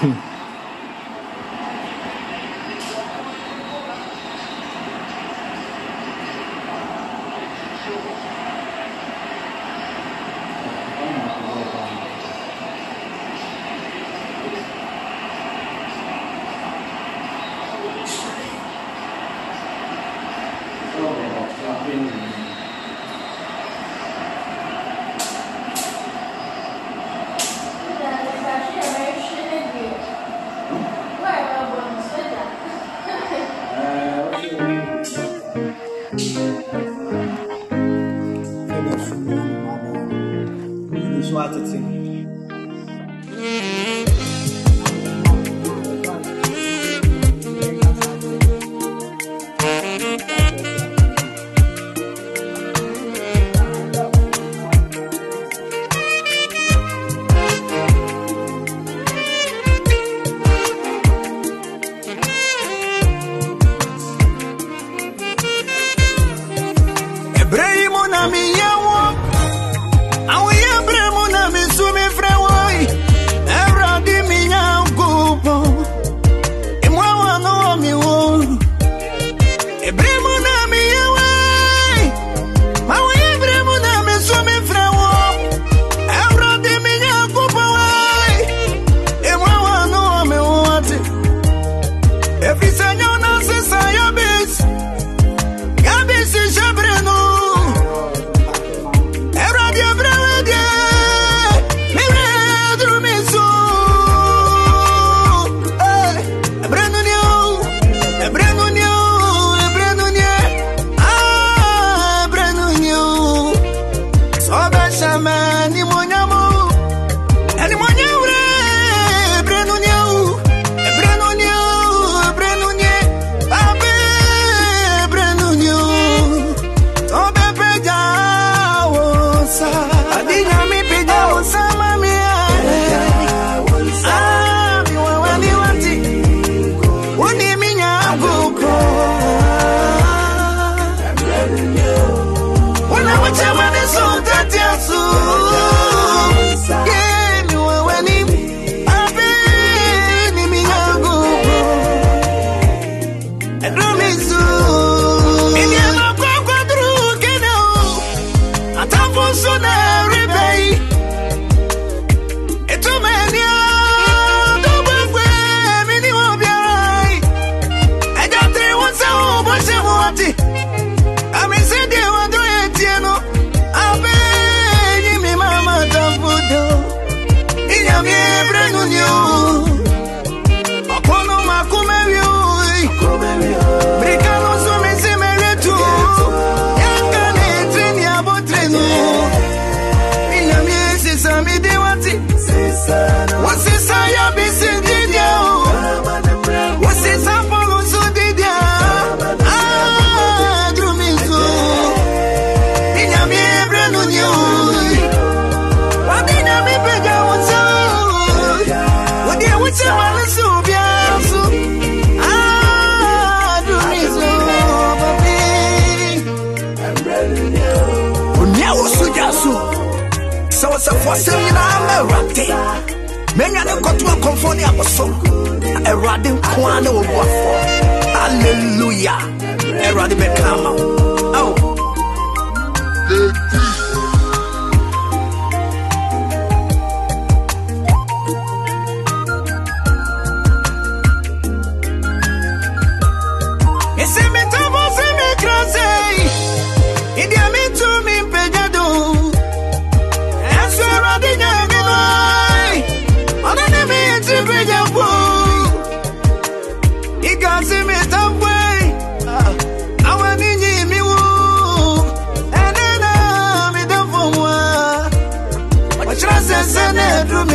wɔsɛm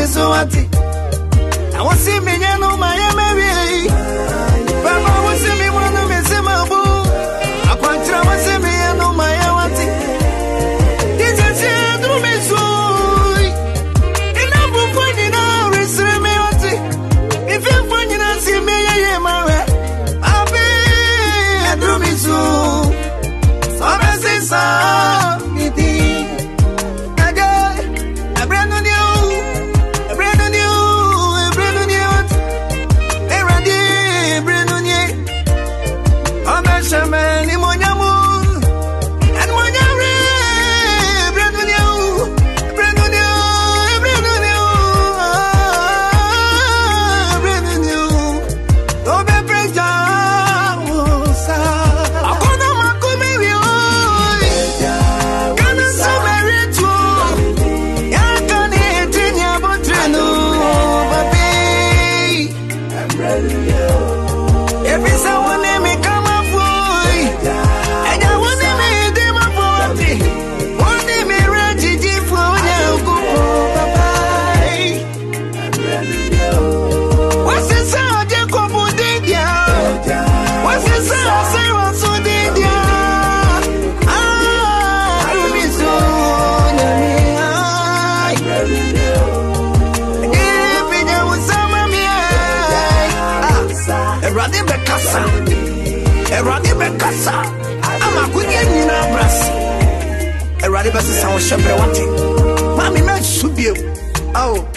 so auntie. I want see me. Wo hyɛberɛ wate. Maame mɛsu bio. Ao. Oh,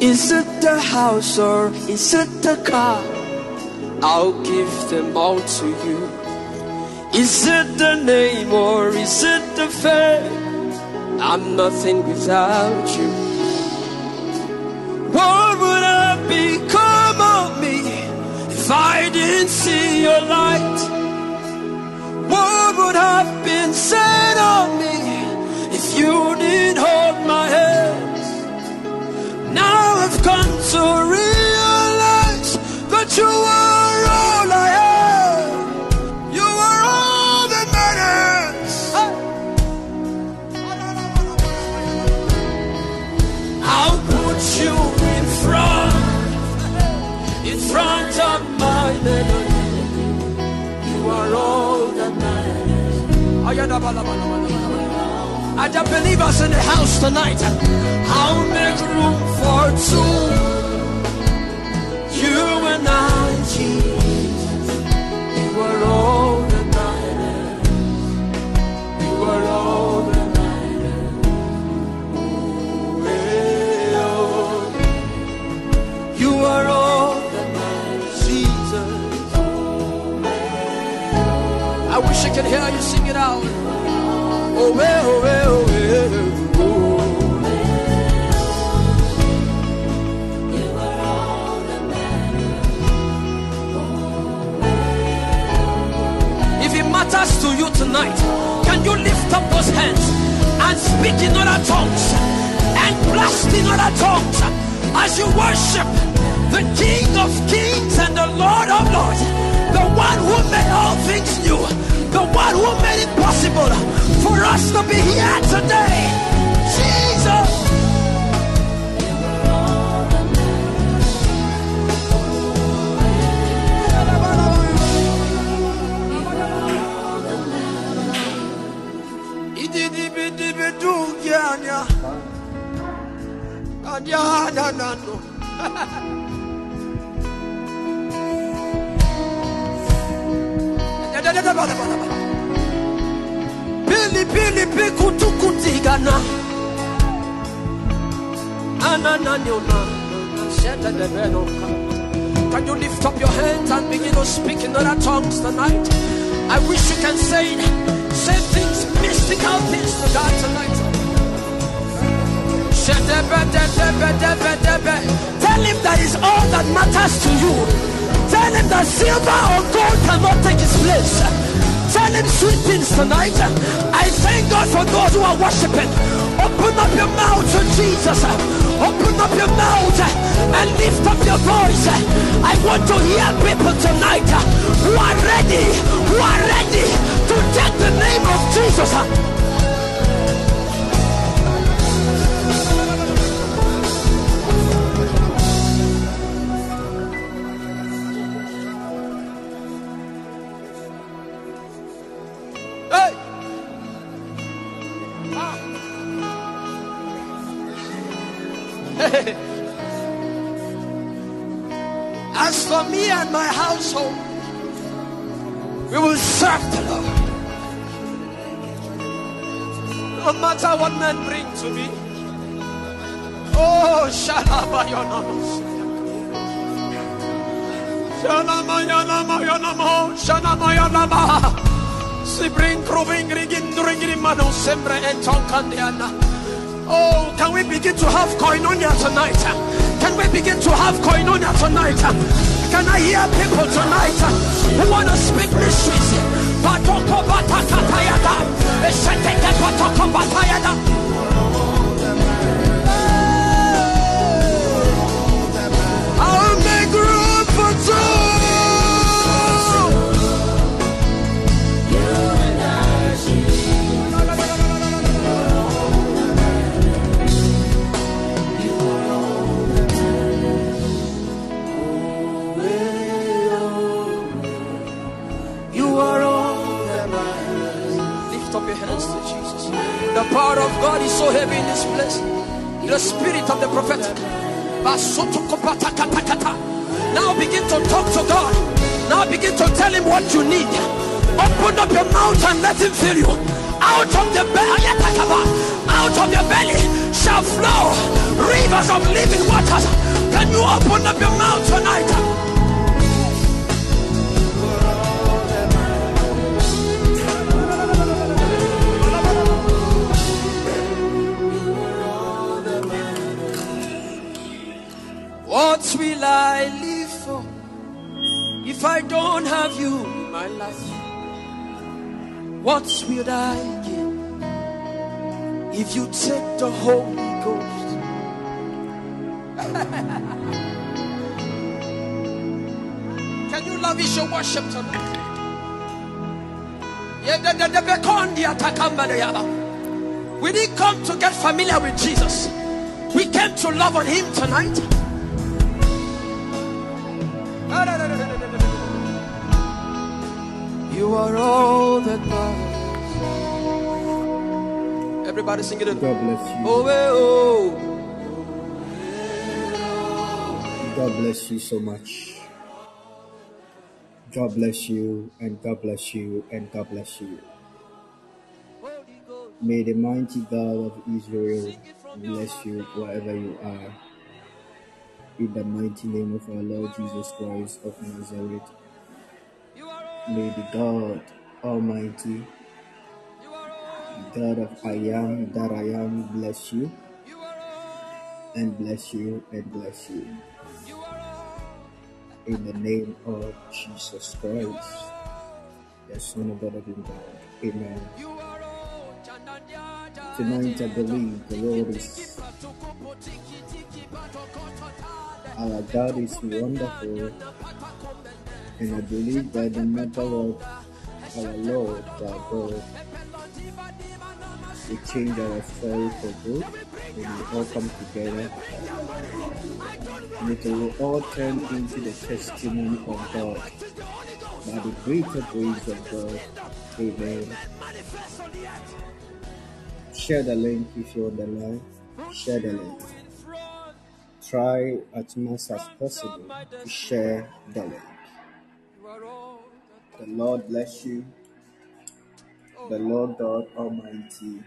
Is it the house or is it the car? I'll give them all to you. Is it the name or is it the fame? I'm nothing without you. What would have become of me if I didn't see your light? What would have been said of me I just believe us in the house tonight. I'll make room for two. You and I, Jesus. You are all that matters. You are all that matters. Oh, eh, oh. You are all that matters, Jesus. I wish I could hear you sing it out. The King of Kings and the Lord of Lords, the one who made all things new, the one who made it possible for us to be here today. Jesus. Pili pili pikutukutigana. Anananiona. Can you lift up your hands and begin to speak in other tongues tonight? I wish you can say. Say things, mystical things to God tonight. Tell him that is all that matters to you. Tell him that silver oh or gold cannot take his place. Tell him sweet things tonight. I thank God for those who are worshiping. Open up your mouth to Jesus. Open up your mouth and lift up your voice. I want to hear people tonight who are ready, who are ready to take the name of Jesus. Household, we will serve the Lord. No matter what men bring to me. Oh, Shalabayonamos. Shalamayanamayanamo, Shalamayanama. Sibring proving rigin ringin mano sembre and tonkandiana. Oh, can we begin to have koinonia tonight? Can we begin to have koinonia tonight? Can I hear people tonight who want to speak mysteries? I'll make room for two. Him what you need. Open up your mouth and let him fill you. Out of the belly, out of your belly shall flow rivers of living waters. Can you open up your mouth tonight? What will I I don't have you in my life? What will I gain if you take the Holy Ghost? Can you love lavish your worship tonight? We didn't come to get familiar with Jesus. We came to love on him tonight. You are all that matters. Everybody sing it. God bless you. Oh, eh, oh. God bless you so much. God bless you and God bless you and God bless you. May the mighty God of Israel bless you wherever you are. In the mighty name of our Lord Jesus Christ of Nazareth, You are all. May the God Almighty. God of I am that I am, bless you and bless you and bless you. In the name of Jesus Christ, the Son of the living God. Amen. Tonight, I believe the Lord is, our God is wonderful, and I believe that no matter what our Lord, God, will change our story for good, when we all come together, and it will all turn into the testimony of God by the greater grace of God. Amen. Share the link if you're on the line. Share the link. Try as much as possible to share the link. You are all. The Lord bless you. The oh. Lord God Almighty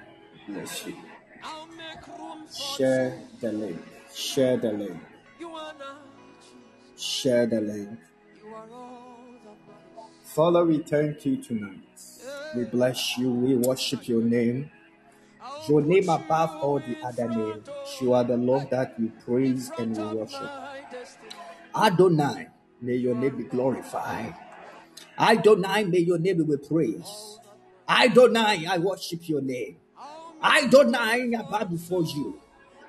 bless you. I'll make room for Share the link. Share the link. you are not. Share the link. You are all. Father, we thank you tonight. We bless you. We worship your name. Your name above all the other names. You are the Lord that we praise and we worship. Adonai, may your name be glorified. Adonai, may your name be praised. Adonai, I worship your name. Adonai, I bow before you.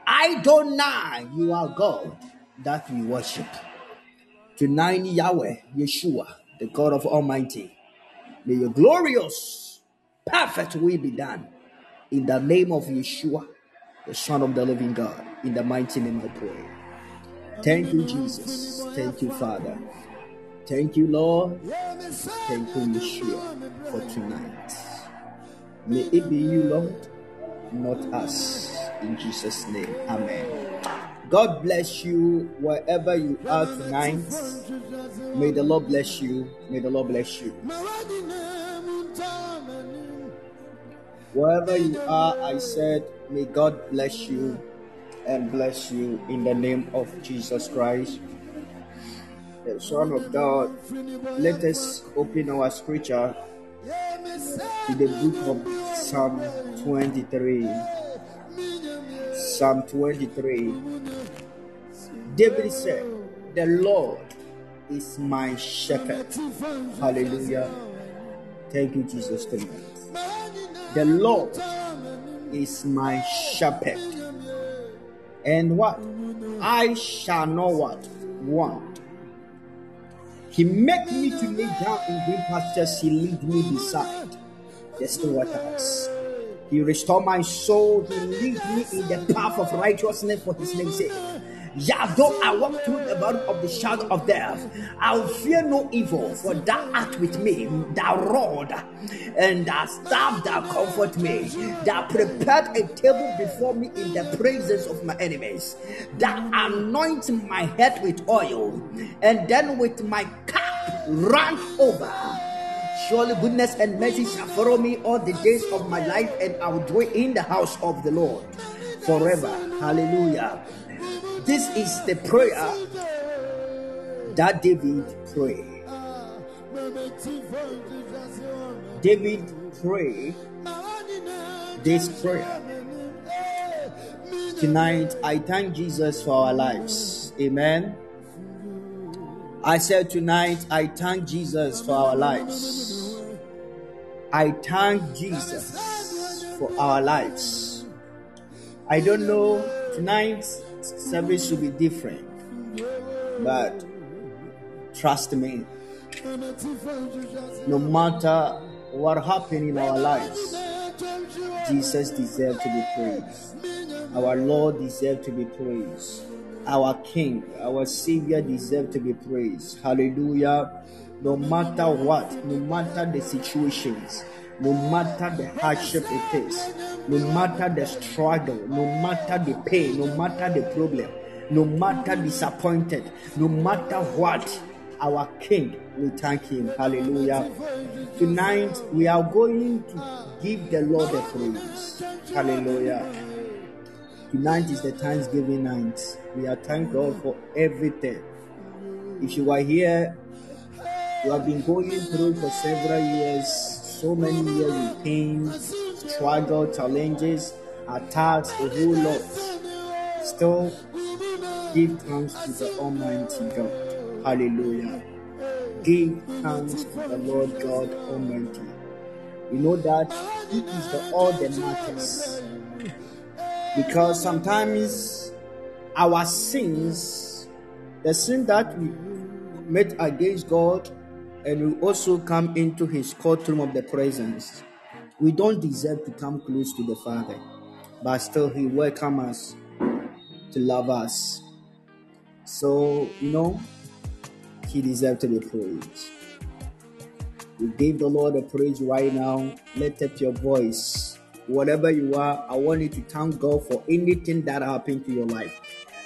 I Adonai, you are God that we worship. Tonight, Yahweh, Yeshua, the God of Almighty, may your glorious, perfect will be done. In the name of Yeshua, the Son of the living God, in the mighty name I pray. Thank you, Jesus. Thank you, Father. Thank you, Lord. Thank you, Yeshua, for tonight. May it be you, Lord, not us. In Jesus' name, Amen. God bless you wherever you are tonight. May the Lord bless you. May the Lord bless you. Wherever you are, I said, may God bless you and bless you in the name of Jesus Christ, the Son of God. Let us open our scripture to the book of Psalm 23. Psalm 23. David said, The Lord is my shepherd. Hallelujah. Thank you, Jesus. The Lord is my shepherd. And what? I shall not what? Want. He made me to lay down in green pastures. He lead me beside the still waters. He restored my soul. He lead me in the path of righteousness for his name's sake. Yea, though I walk through the valley of the shadow of death, I'll fear no evil, for thou art with me, thou rod and thy staff thou comfort me. Thou prepared a table before me in the presence of my enemies. Thou anoint my head with oil, and then with my cup run over. Surely goodness and mercy shall follow me all the days of my life, and I will dwell in the house of the Lord forever. Hallelujah. This is the prayer that David prayed. David prayed this prayer. Tonight, I thank Jesus for our lives. Amen. I said tonight, I thank Jesus for our lives. I thank Jesus for our lives. I don't know, tonight service should be different, but trust me, no matter what happened in our lives, Jesus deserves to be praised. Our Lord deserves to be praised. Our King, our Savior deserves to be praised. Hallelujah. No matter what, no matter the situations, no matter the hardship it is, no matter the struggle, no matter the pain, no matter the problem, no matter disappointed, no matter what, our King, we thank Him. Hallelujah. Tonight we are going to give the Lord a praise. Hallelujah. Tonight is the Thanksgiving night. We are thank God for everything. If you are here, you have been going through for several years, so many years with pain, struggle, challenges, attacks, a whole lot. Still, give thanks to the Almighty God. Hallelujah. Give thanks to the Lord God Almighty. We know that it is the all that matters. Because sometimes our sins, the sin that we made against God, and we also come into His courtroom of the presence, we don't deserve to come close to the Father, but still He welcomes us to love us. So, you know, He deserves to be praised. We give the Lord a praise right now. Let up your voice. Whatever you are, I want you to thank God for anything that happened to your life.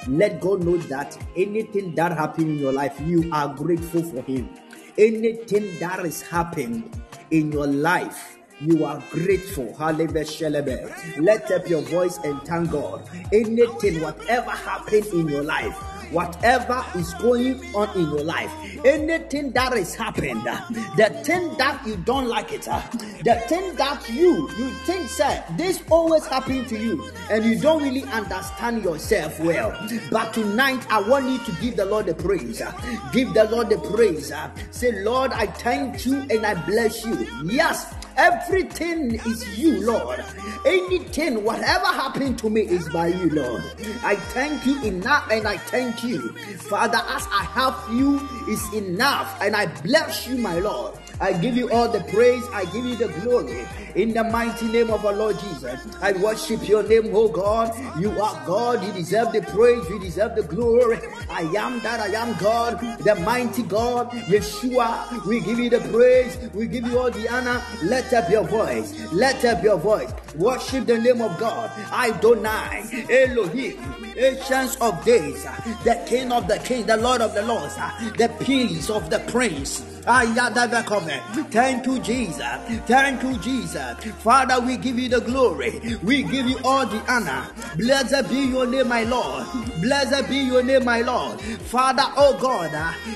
Let God know that anything that happened in your life, you are grateful for Him. Anything that has happened in your life, You are grateful. Let up your voice and thank God. Anything, whatever happened in your life, whatever is going on in your life, anything that has happened, the thing that you don't like it, the thing that you you think, sir, this always happen to you, and you don't really understand yourself well. But tonight, I want you to give the Lord the praise. Give the Lord the praise. Say, Lord, I thank you and I bless you. Yes. Everything is you, Lord. Anything, whatever happened to me is by you, Lord. I thank you enough and I thank you. Father, as I have you is enough and I bless you, my Lord. I give you all the praise, I give you the glory. In the mighty name of our Lord Jesus, I worship your name, oh God. You are God, you deserve the praise, you deserve the glory. I am that I am God, the mighty God, Yeshua. We give you the praise, we give you all the honor. Let up your voice, let up your voice. Worship the name of God. I Adonai, Elohim, ancients of days, the King of the King, the Lord of the Lords, the Prince of the Prince. Thank you, Jesus. Thank you, Jesus. Father, we give you the glory. We give you all the honor. Blessed be your name, my Lord. Blessed be your name, my Lord. Father, oh God,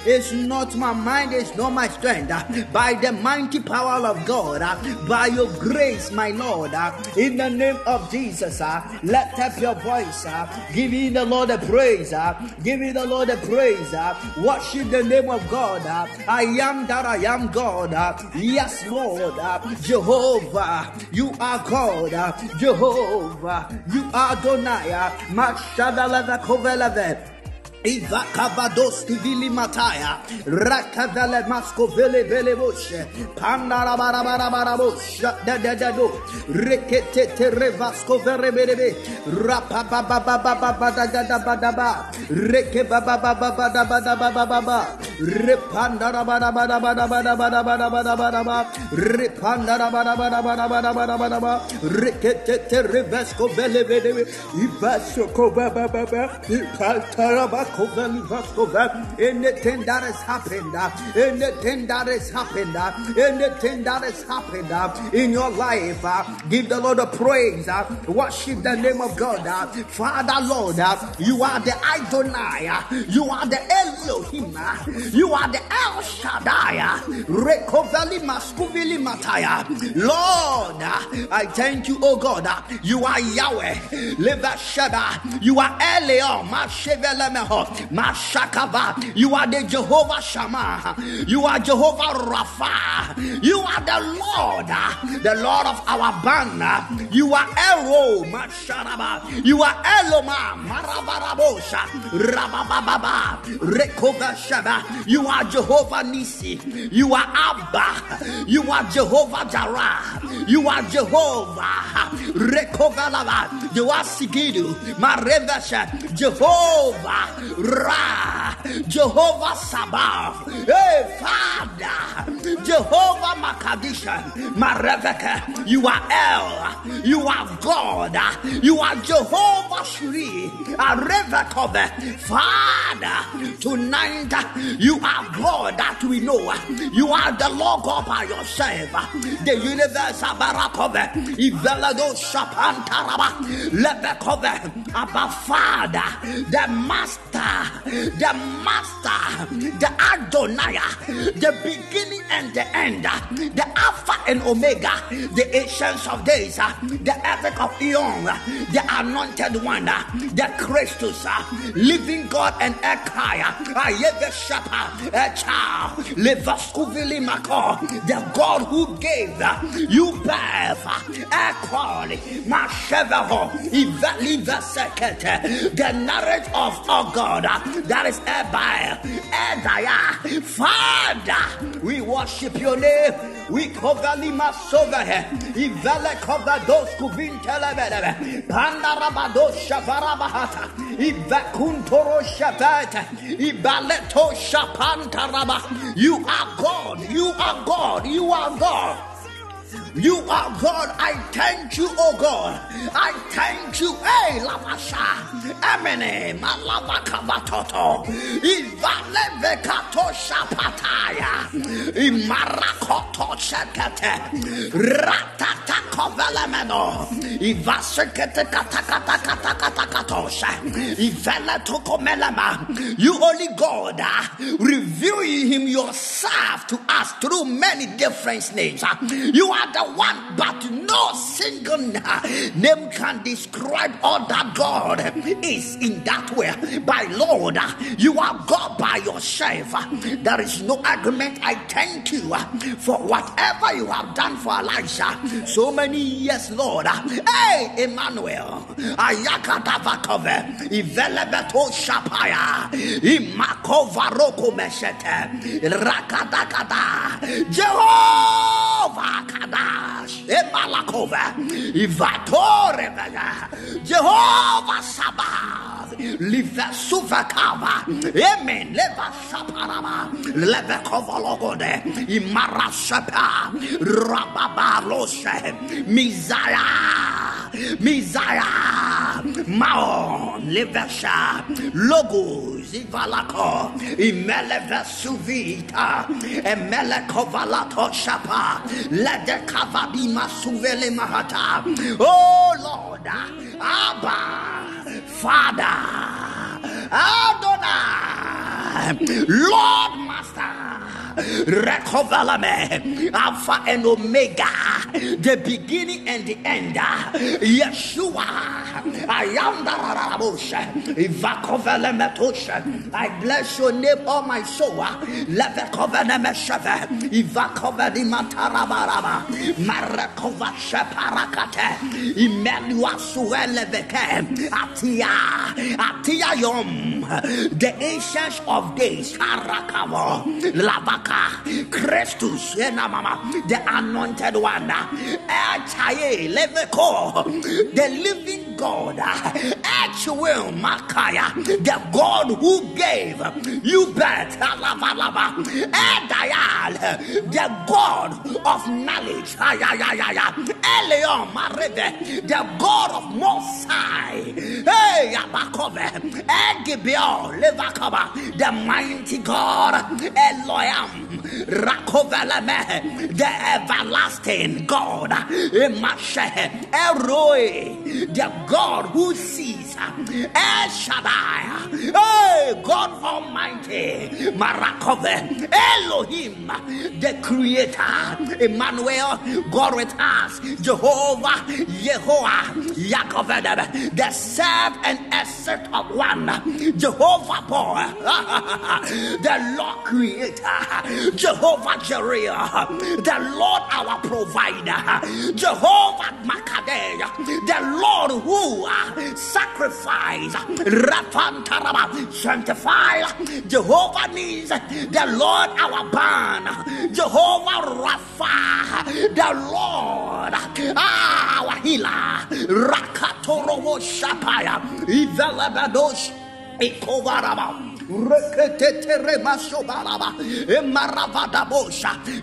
it's not my mind, it's not my strength. By the mighty power of God, by your grace, my Lord, in the name of Jesus, let up your voice. Give you the Lord the praise. Give you the Lord the praise. Worship the name of God. I am that I am God. Yes, Lord. Jehovah, you are God. Jehovah, you are Kovelave. Iva Kavadoski Vili Mataya, Rakavele Masko Vele Vele Bush, Pandara Bara Bara Bara Bush, Da Da Da Do, Rekete Revasco Vere Berebe, Rapa Baba Baba Baba Da Da Da Ba Da Ba, Reke Baba Baba Baba Baba Baba Baba, Repandara Bara Bara Bara Bara Bara Bara Bara Bara Bara, Repandara Bara Bara Bara Bara Bara Bara Bara, Rekete Revasco Vele. Berebe, Ivasco Baba Baba, Ipantara Koveli Vaskova, anything that has happened, anything that has happened, anything that has happened in your life, uh, give the Lord a praise, uh, worship the name of God, uh, Father Lord, uh, you are the Adonai, uh, you are the Elohim, uh, you are the El Shaddai, Rekoveli Maskuvili Mataya, Lord, I thank you, oh God, you are Yahweh, Leva Sheba, you are Elion, Mashevelemeho, Mashakava. You are the Jehovah Shammah. You are Jehovah Rapha. You are the Lord, the Lord of our banner. You are Ero, Masharaba. You are Eloma, Marabarabosha, Rabababa, Rekova Shaba. You are Jehovah Nisi. You are Abba. You are Jehovah Jireh. You are Jehovah Rekovalava. You are Sigidu, Marevasha, Jehovah. Ra, Jehovah Sabaoth, hey Father, Jehovah Makadisha, Mareveke, you are El, you are God, you are Jehovah Shri, Arevekove, Father, tonight you are God that we know, you are the Lord God by yourself, the universe Barakove, Ivelado Shapantaraba, Levekove, Abba Father, the Master, the Master, the Adonai, the beginning and the end, the Alpha and Omega, the Ancients of Days, the Epic of Eon, the Anointed One, the Christus, living God and Ekaya, Ayeve Shapa, Echa, Levaskuvili Mako, the God who gave you birth, Equality, Mashevaho, Ivali Vesekete, the knowledge of our God, that is Ebai, Edaya, Father, we worship your name. We cover lima soga he. Ivele cover those kuvin telebele. Pandarabado shavarabahata. Ivakuntoro shavata. Ibaleto shapantaraba. You are God. You are God. You are God. You are God. I thank you, oh God. I thank you. Hey, Lavasha. Emene, Malava Kavatoto. Ivale Vekato Shapataya. Imarakoto Shekete. Ratata Kovelemeno. Ivasekete Katakata Katakata Katosha. Ivele Tokomelema. You only God. uh, Reveal him yourself to us through many different names. uh. You are the one, but no single name can describe all that God is in that way. By Lord, you are God by yourself. There is no argument. I thank you for whatever you have done for Elijah. So many years, Lord. Hey, Emmanuel. Ivelebeto Shapaya. Imakova Roko Meshete. Rakadakada. Jehovah Kadash. Emalakova. Ivatore Vega. Jehovah Sabbath. Live Suvakava. Amen. Leva Saparama. Leve Kovalogode. Imara Shapa. Rababa Loshe. Mizaya. Mizaya. Maon. Levesha. Logos. Ivalako. Imele Vesuvita. Emele Kovalato Shapa. Lede Kavadima Suvele Mahata. Oh Lord. Abba. Father. Adonai. Lord Master. Recover Alpha and Omega, the beginning and the end. Yeshua, I am the Rabosha. Ivakovelemetosha. I bless your name, all my soul. Levekovenemesheve. Ivakovedimatarabaraba. Marakova Sheparakate. Emmanuel Sueleveke. Atia. Atia Yom. The ancients of days. Karakavo. Lavaka. Christus. The anointed one. Eh, Leveko. The living God. Eh, Makaya. The God who gave you birth. Alavalaba. Eh, the God of knowledge. The God of Mosai. The mighty God. Elohim. Rakoveleme. The everlasting God. Emashe. El Roi. The God who sees. El Shaddai. Hey, God Almighty. Marakove. Elohim. The Creator. Emmanuel. God with us. Jehovah. Yehovah. Yakoveh. The served and asset of one. Jehovah Boy. the Lord Creator. Jehovah Jireh. The Lord our provider. Jehovah Makadesh. The Lord who uh, sacrifice. Rafantaraba. Sanctify. Jehovah Nissi. The Lord our ban. Jehovah Rapha. The Lord ah, our healer. Rakatorobo Shapaya. Ivelabadosh. Ikovaraba.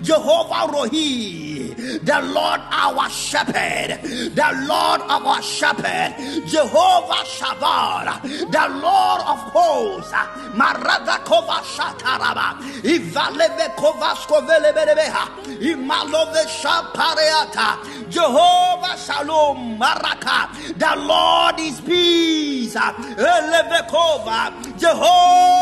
Jehovah Rohi, the Lord our shepherd, the Lord of our shepherd, Jehovah Shabbat, the Lord of hosts, Maravakova Shataraba, Ivaleve Kovaskovelebelebeha, Imalove Shapareata, Jehovah Shalom, Maraka, the Lord is peace, Elevekova, Jehovah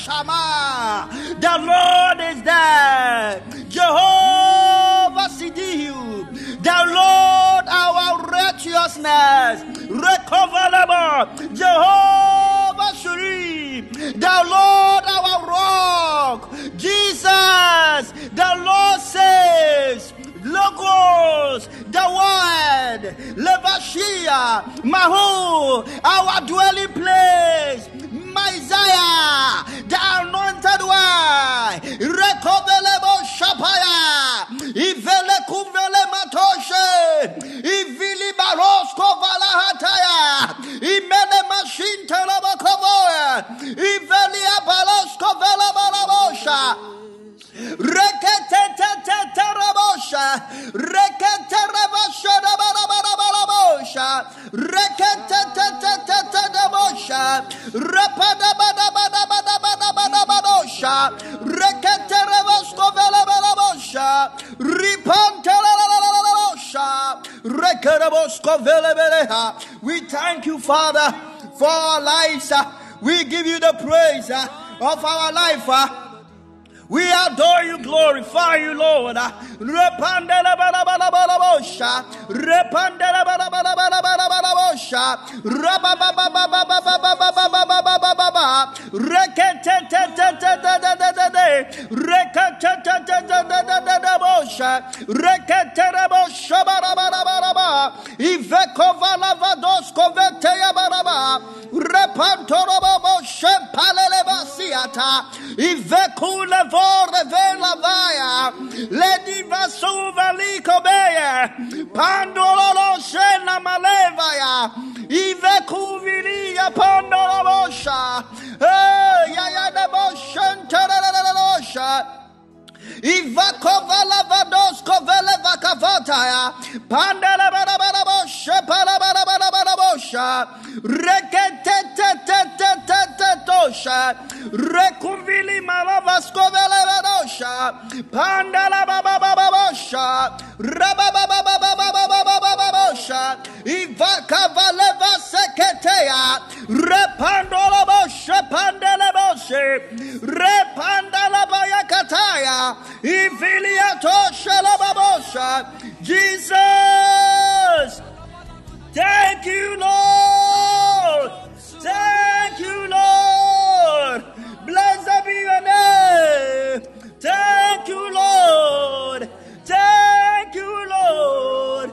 Shammah, the Lord is there, Jehovah Tsidkenu, the Lord our righteousness, recoverable, Jehovah Shuri, the Lord our rock, Jesus, the Lord saves. Logos, the word, Levashia, Mahu, our dwelling place, Messiah, the anointed one, Rekovelebo Shapaya, Ivele Kuvele Matoshe, Ivili Barosko Valahataya, Imele Mashin Telabakovoya, Iveli Abalosko Velabalabosha. We thank you, Father, for our lives. We give you the praise of our life. We adore you, glorify you, Lord. Repandalabalabalabalabosha. Rama, Lady Vasuva Likobeya, Shena Ivakova lavados kovele vakavotaya pandela barabo shepala barabo barabosha rekete te te te te te tosha rekuvili malavas kovele vadosha pandela babababosha rabababababosha bayakataya. Iviliato shalababosha. Jesus. Thank you, Lord. Thank you, Lord. Blessed be your name. Thank you, Lord. Thank you, Lord.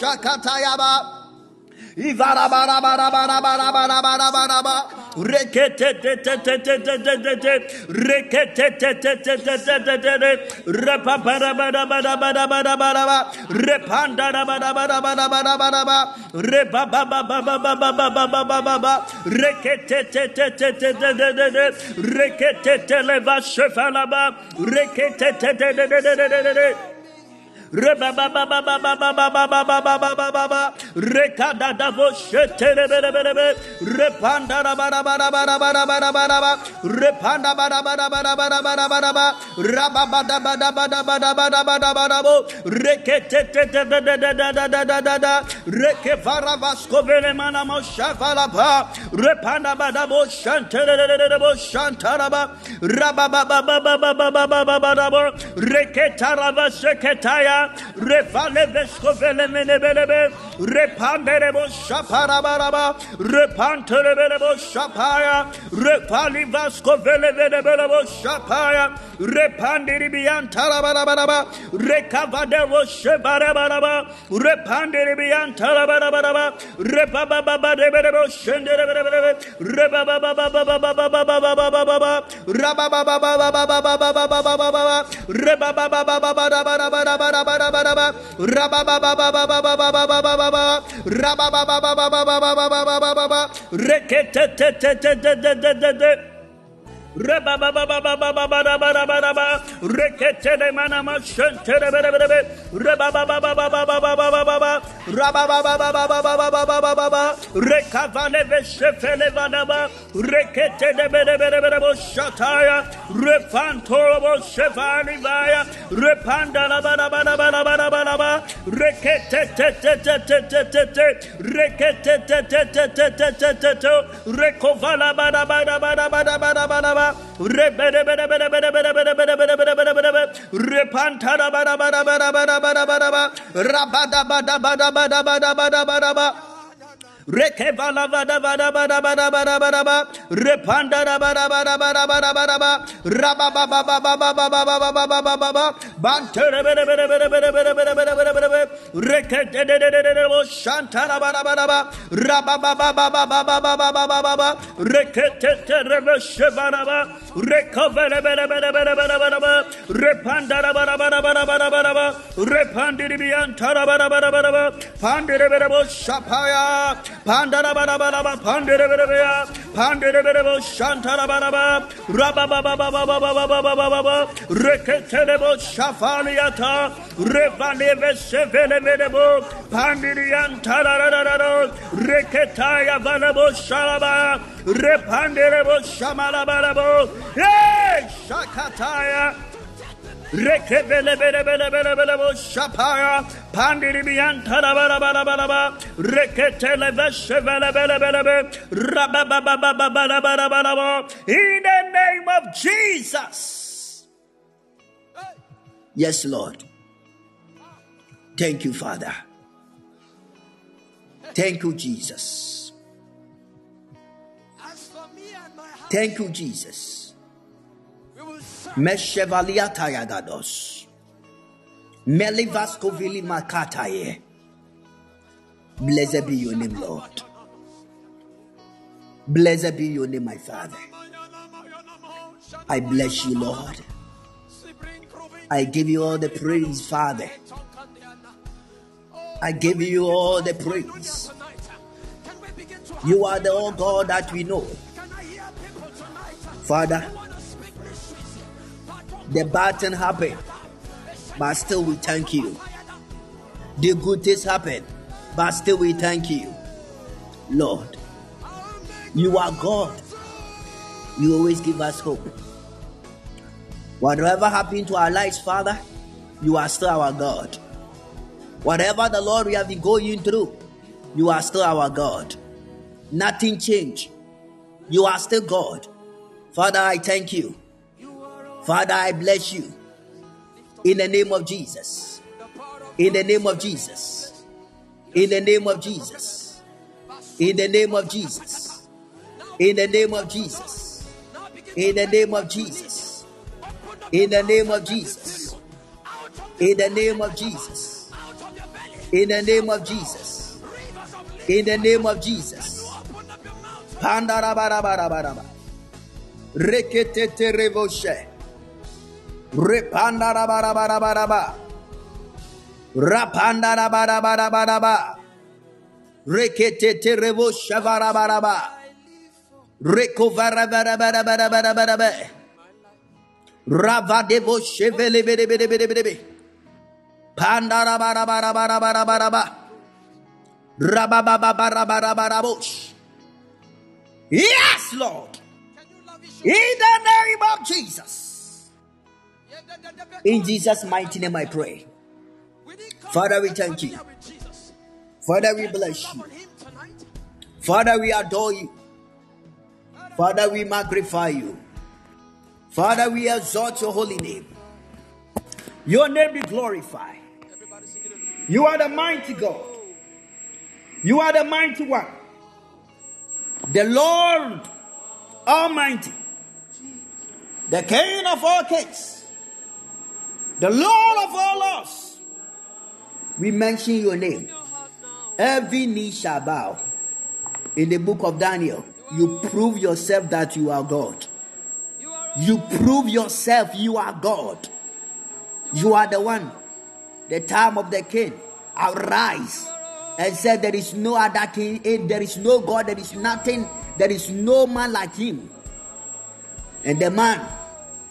shakatayaba. Ivarabarabarabarabarabarabaraba. Reketetetetetetetete. Reketetetetetetetete. Repaparabarabarabarabaraba. Repandarabarabarabarabaraba. Rebabababababababababa. Reketetetetetetetete. Reketetelevashefalaba. Reketetetetetetete. Rebabababababababababababa. Rekadadaboshetelebelebelebe. Repandarabarabarabarabarabaraba. Repandabarabarabarabaraba. Rababadabadabadabadabadabadabo. Reketetetetetetetetetete. Rekevaravaskovelemanamoshavalapa. Repandabadaboshanteleleleleboshantaraba. Rababababababababababo. Reketaravaseketaya. Revaleveskovelemenebelebe. Repanderebo shaparabaraba. Repantelebelebo shapaya. Repalivaskovelemenebelebo shapaya. Repandiribiantarabaraba. Rekavadero shebarabaraba. Repandiribiantarabaraba. Repabababadebelebo shenderebelebe. Rebababababababababababa. Rabababababababababababa. Rebababababababababababa. Rekete Shentere bere bere bere. Rebabababababababababa. Rabababababababababa. Rekavale veshefele vanaba. Bere bo shataya. Refantoro bo shefali vaya. Repandala bana bana bana bana bana ba. Reketetetetetetetete. Reketetetetetetetete. Rekovala bana bana bana bana bana bana ba. Rebede bede bede bede bede bede bede bede bede bede bede bede. Repantara bana bana bana bana bana bana ba. Rabada bada bada bada bada bada bada ba. Rekevala vada vada vada vada vada vada ba. Repanda da vada vada vada vada vada ba. Raba ba ba ba ba ba ba ba ba ba ba ba ba ba ba. Bantere bere bere bere bere bere bere bere bere bere bere. Rekete de de de de de bo shantara vada vada ba. Raba ba ba ba ba ba ba ba ba ba ba ba ba. Rekete te rebe shevana ba. Rekovere bere bere bere bere bere ba. Repanda da vada vada vada vada vada ba. Repandiri biantara vada vada vada ba. Pandere bere bo shapaya. Pandara vada vada ba. Pandere bere bere ya. Pandere bere bo shantara vada ba. Raba ba ba ba ba ba ba ba ba ba ba ba ba. Rekete de bo shafaliata. Revale vesevele vele bo. Pandiri antara da da da da. Reketaya vale bo shalaba. Repandere bo shamala vale bo. Hey! Shakataya. Rekebelebelebelebelebo Shapara Pandiribian Tarabarabaraba Reketeleve Shevelebelebelebe ba. In the name of Jesus. Yes, Lord. Thank you, Father. Thank you, Jesus. Thank you, Jesus. Meshevalia Tayagados. Melivaskovili Makataye. Blessed be your name, Lord. Blessed be your name, my Father. I bless you, Lord. I give you all the praise, Father. I give you all the praise. You are the all God that we know. Father, the bad thing happened, but still we thank you. The good things happened, but still we thank you. Lord, you are God. You always give us hope. Whatever happened to our lives, Father, you are still our God. Whatever the Lord we have been going through, you are still our God. Nothing changed. You are still God. Father, I thank you. Father, I bless you. In the name of Jesus. In the name of Jesus. In the name of Jesus. In the name of Jesus. In the name of Jesus. In the name of Jesus. In the name of Jesus. In the name of Jesus. In the name of Jesus. In the name of Jesus. Pandarabarabaraba. Rekete revoshe. Repanda rabarabaraba. Rapanda rabarabaraba. Reketete ba shavarabaraba. Rekovarabarabarabarabaraba. Ravadevo shevelebedebedebedebe. Pandarabarabarabarabaraba. Rabababarabarabarabosh. Yes, Lord. In the name of Jesus. In Jesus' mighty name I pray. Father, we thank you. Father, we bless you. Father, we adore you. Father, we magnify you. Father, we exalt your holy name. Your name be glorified. You are the mighty God. You are the mighty one. The Lord Almighty. The King of all kings. The Lord of all us. We mention your name. Every knee shall bow. In the book of Daniel, you prove yourself that you are God. You prove yourself you are God. You are the one. The time of the king. Arise and said, There is no other king, eh, there is no God, there is nothing, there is no man like him. And the man,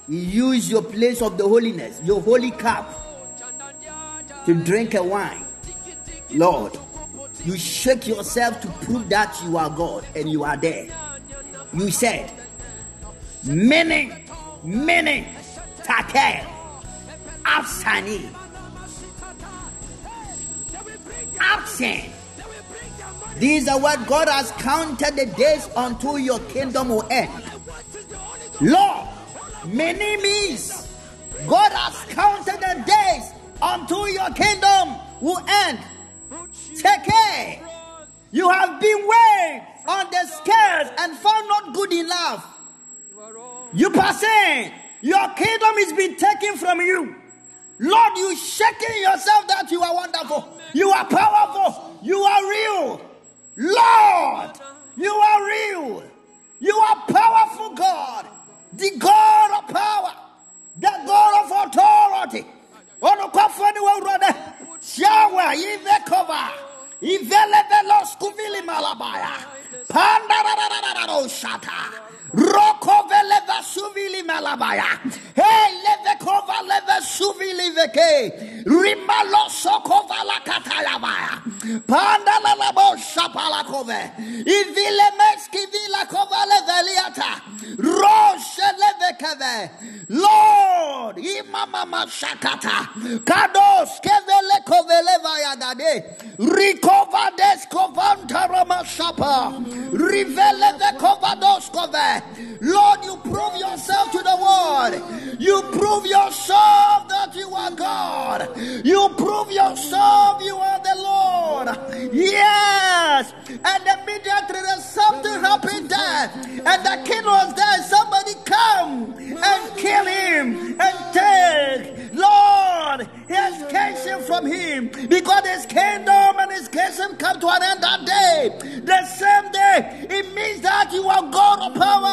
he used your place of the holiness, your holy cup, to drink a wine. Lord, you shake yourself to prove that you are God and you are there. You said, Many, many, tekel, absani, absent. These are what God has counted the days until your kingdom will end. Lord, many means God has counted the days until your kingdom will end. Take care. You have been weighed on the scales and found not good enough. You passing. Your kingdom is being taken from you. Lord, you shaking yourself that you are wonderful. You are powerful. You are real. Lord, you are real. You are powerful God. The God of power. The God of authority. Onukwafani wa urode. Shawa ive cover. Ivele velo skuvili malabaya. Panda shata. Roko vele vasuvili malabaya. Hey leve kova leve suvili veke. Rimalo soko vala katayabaya. Panda la labo shapala kove. Ivile meski vila kova leveliata. Roshe leve keve. Lord, imama shakata. Kados kevele kovele vayagade. Rikova deskovanta rama shapa. Rivele ve kovados kove. Lord, you prove yourself to the world. You prove yourself that you are God. You prove yourself you are the Lord. Yes. And immediately there's something happened there. And the king was there. Somebody come and kill him and take. Lord, he his kingship from him. Because his kingdom and his kingship come to an end that day. The same day. It means that you are God of power.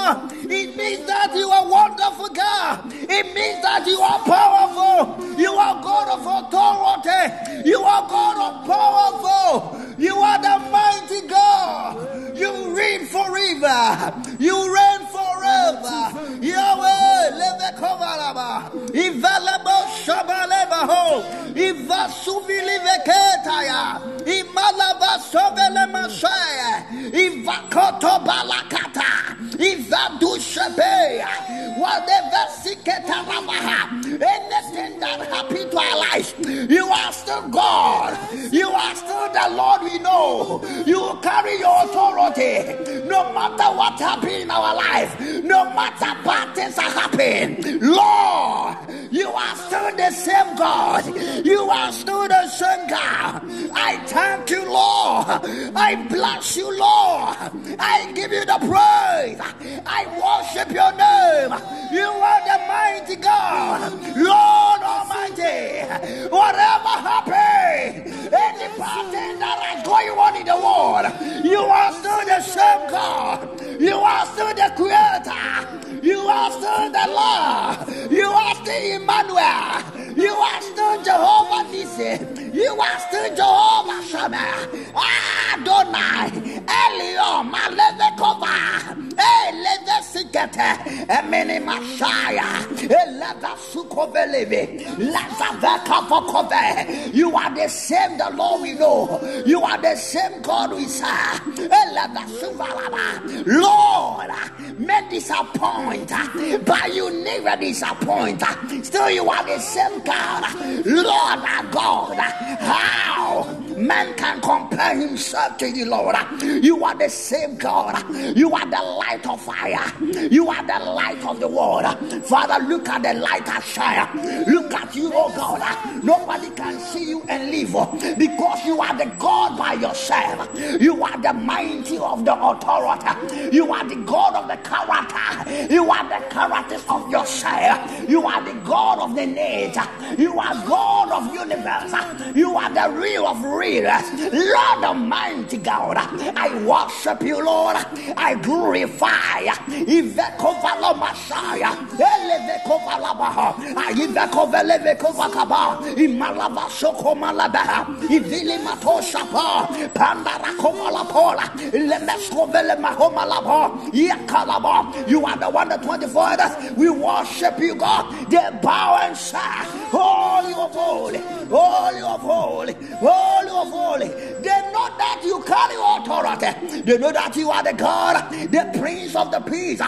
It means that you are wonderful God. It means that you are powerful. You are God of authority. You are God of powerful. You are the mighty God. You reign forever. You reign forever. Yahweh, leve kovalaba. Ivalabo shabaleba ho. Ivasuvili veketaya. Imalaba sovele masaya. Ivakoto balakata. Ivadu shebeya. Whatever siketa. Anything that happened to our lives, you are still God. You are still the Lord we know. You carry your authority. No matter what happened in our life, no matter bad things are happening, Lord, you are still the same God. You are still the same God. I thank you, Lord. I bless you, Lord. I give you the praise. I worship your name. You are the mighty God, Lord Almighty. Whatever happened, any pattern that is going on in the world, you are still the same God. You are still the Creator. You are still the Lord. You are still Emmanuel. You are still Jehovah Nissi. You are still Jehovah Shammah. Ah, Adonai. Elion. Malevekova. Eleve Sikete. Emini Messiah. Eleva Sukoveleve. Lazaveka Vokove. You are the same, the Lord we know. You are the same God we serve. Eleva Suvalaba. Lord, may disappoint, but you never disappoint. Still, you are the same God. Lord God. How man can compare himself to you, Lord? You are the same God. You are the light of fire. You are the light of the world. Father, look at the light that shine. Look at you, oh God. Nobody can see you and live because you are the God by yourself. You are the mighty of the authority. You are the God of the character. You are the characters of yourself. You are the God of the nature. You are God of universe. You are the real of real. Lord Almighty God. I worship you, Lord. I glorify. You ah, are the one that 24 hours. We worship you, God. They bow and say, Holy of holy, holy of holy, holy of holy. They know that you carry authority. They know that you are the God, the Prince of the Peace.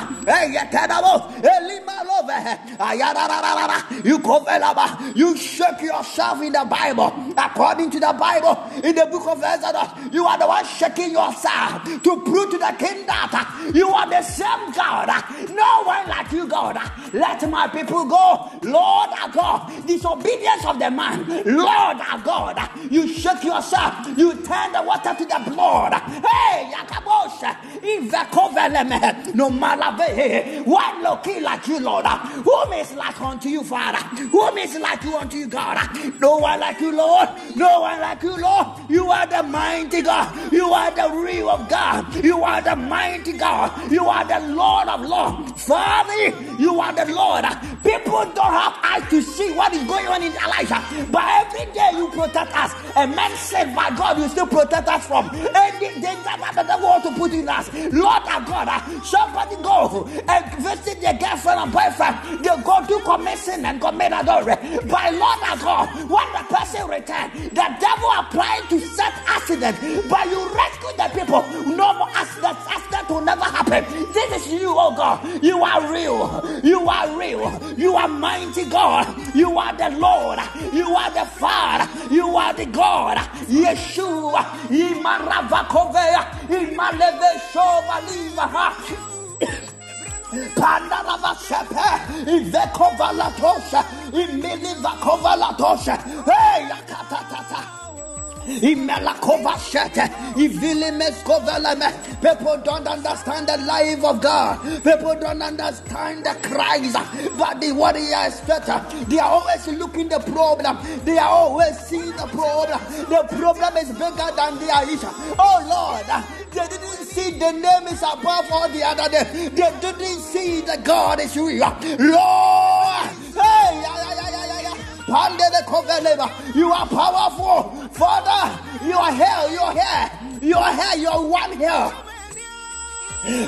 You covelaba. You shake yourself in the Bible. According to the Bible, in the book of Exodus, you are the one shaking yourself to prove to the king that ah, you are the same God. No one like you, God. Let my people go. Lord our God, disobedience of the man. Lord our God, you shake yourself. You turn the water to the blood. Hey, Yakabosha, Ivakoveleme, no malave. One looking like you, Lord. Whom is like unto you, Father? Whom is like you unto you, God? No one like you, Lord. No one like you, Lord. You are the mighty God. You are the real of God. You are the mighty God. You are the Lord of Lords. Father, you are the Lord. People don't have eyes to see what is going on in life, but every day you protect us. A man said, by God, you still protect us from any danger that the devil want to put in us. Lord our God, uh, somebody go and visit their girlfriend and boyfriend. They go to commit sin and commit adultery. By Lord our God, when the person return, the devil applying to set accident, but you rescue the people. No more accidents. Accident will never happen. This is you, oh God. You are real. You are real. You are mighty God. You are the Lord. You are the Father. You are the God. Yeshua. Imaravakovea. Imaleve Shova Pandarabashepe, Iveko Valatosha, Imili Vakovalatosha, Hey. People don't understand the life of God. People don't understand the Christ. But the what they are. They are always looking the problem. They are always seeing the problem. The problem is bigger than their issue. Oh Lord, they didn't see the name is above all the other name. They didn't see the God is real. Lord, hey, You are powerful. Father, you are here. You are here. You are here. You are one here.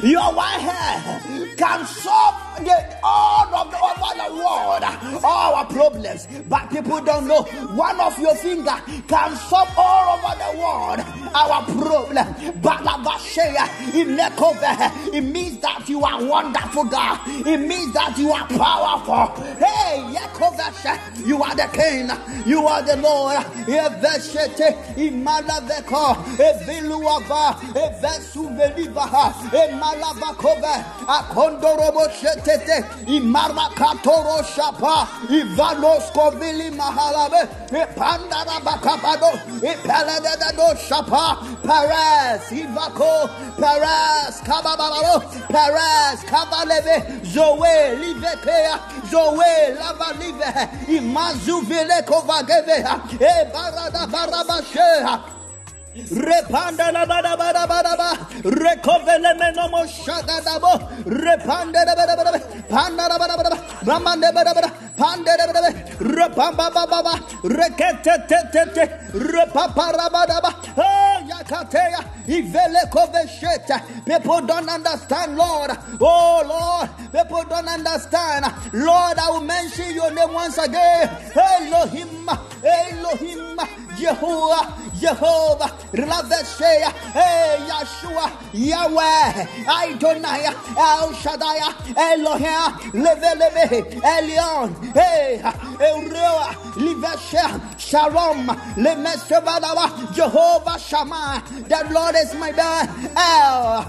Your one hand can solve the, all of the over the world, all our problems. But people don't know one of your finger can solve all over the world our problem. Balabashaya, it It means that you are wonderful, God. It means that you are powerful. Hey, Yakovasha, you are the King. You are the Lord. Eveshete, Imalaveko, Eviluava, Evesuvelivaha, Emalabakove, Akondorobo Shetete, Imarakatoro Shapa, Ivanos Kovili Mahalabe, Epandarabakabado, Epaladado Shapa, Perez, Ivako, Perez, Kababalo, Perez, Kabaleve, Zoe, Livekea, Zoe, Lavalive, Imazu Vilekovageve, Ebarada Barabashea. Repanda la bada bada bada ba. Rekovele menomo shagadabo. Repanda la bada bada ba. Panda la bada bada ba. Ramande bada bada. Panda la bada bada. Repamba baba ba. Rekete te te te. Repapa rabada ba. Oh yakateya. Ivele koveshete. People don't understand, Lord. Oh Lord, people don't understand. Lord, I will mention your name once again. Elohim, Elohim, Jehovah, Jehovah, Raveshea, Yeshua, Yahweh, Adonai, El Shaddai, Elohim, Leve Leve, Elion, hey, Eurea, Liveshe, Shalom, Jehovah Shammah, the Lord is my God, El,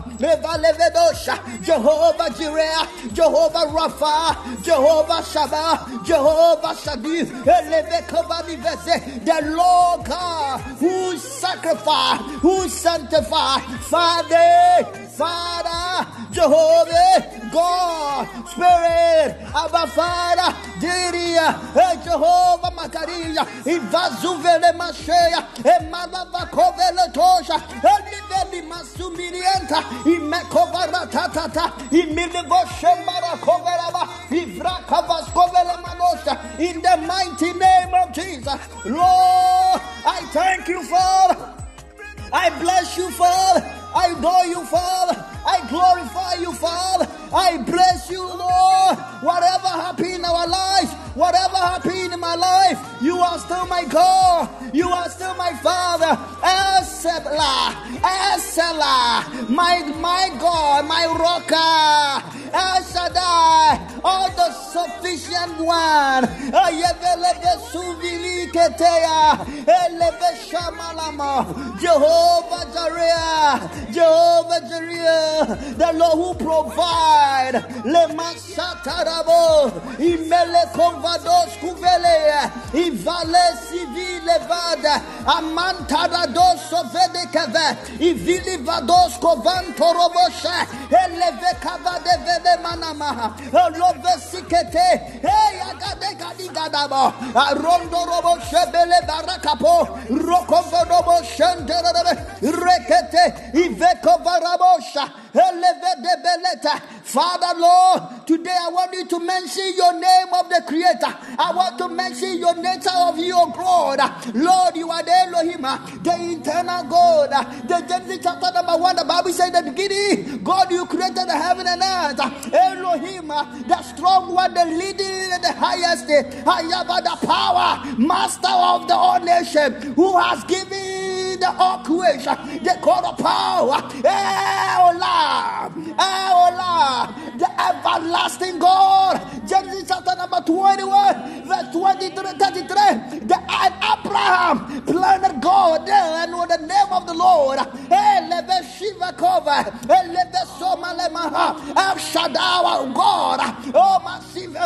Jehovah Jireh, Jehovah Rapha, Jehovah Shabbat, Jehovah Eleve the Lord God who sacrifice, who sanctify, Father, Father, Jehovah, God, Spirit, Abba Father, Diria, Jehovah Makaria, Invazuvele Mashea, Emalava Kovele Tosha, Eliveli Masumirienta, Imekovara Tatata, Imilivo Shemara Koverava, Ivrakavas Kovele Manosha, in the mighty name of Jesus, Lord, I thank you, Father. I bless you, Father. I adore you, Father. I glorify you, Father. I bless you, Lord. Whatever happened in our lives, whatever happened in my life, you are still my God. You are still my Father. Esela, Esela, my my God, my rocker. El all the sufficient one. Jehovah Jireh, Jehovah Jireh, the Lord who provide. Lema satarabo, imele konvado Rados Kuvele, Ivale Civile Vada, Amantara doso Vede Kave, Ivili Vados Kovanto Robosha, Eleve Kavade Vede Manamaha, Love Sikete, Hey, Agade Gadigadabo, Arondo Robo Shebele Barakapo, Rokovo Robo Shentere, Rekete, Father Lord, today I want you to mention your name of the Creator. I want to mention your nature of your God. Lord, you are the Elohim, the eternal God. The Genesis chapter number one, the Bible said that beginning, God, you created the heaven and earth. Elohim, the strong one, the leading, the highest. I have the power, master of the whole nation, who has given the all creation, the God of power. Eh, oh Eola, Eola, eh, oh the everlasting God. Genesis chapter number 21, verse 23, 33. The Abraham planted God and with the name of the Lord. El Shaddai, God. Oh, massive,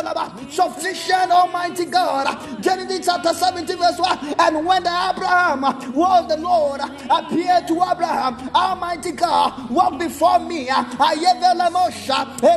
sufficient, Almighty God. Genesis chapter 17, verse 1. And when the Abraham was the Lord, appeared to Abraham, Almighty God, walk before me. Ayevele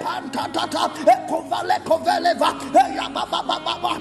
Pantatata, eh, Ekovale Koveleva, Eyabababa,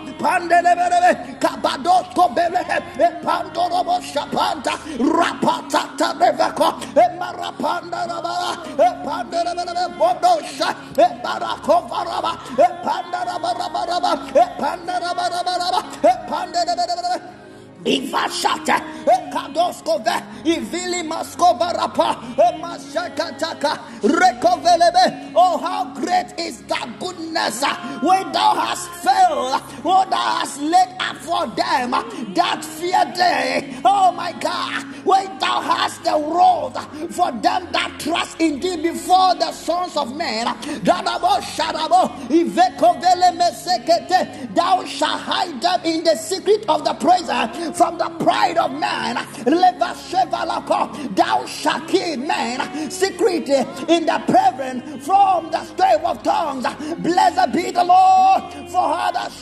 eh, Pandelebere, Kabados Kobele, Epandorobo eh, Shapanta, Rapatata Reveko, Emarapanda Rabara, Epandelebere Bodosha, Ebarakovaraba, Epandarabaraba, Epandarabaraba, Epandelebere. Ivashata, Ekadoskove, Ivili Maskovarapa, Emashakataka, Rekovelebe. Oh, how great is thy goodness uh, when thou hast failed, oh, thou hast laid up for them uh, that fear thee. Oh, my God, when thou hast the road for them that trust in thee before the sons of men. Dadabo Shadabo, Ivekovele Mesekete, thou shalt hide them in the secret of the prison from the pride of man. Thou shalt kill man secretly in the prevent from the strife of tongues. Blessed be the Lord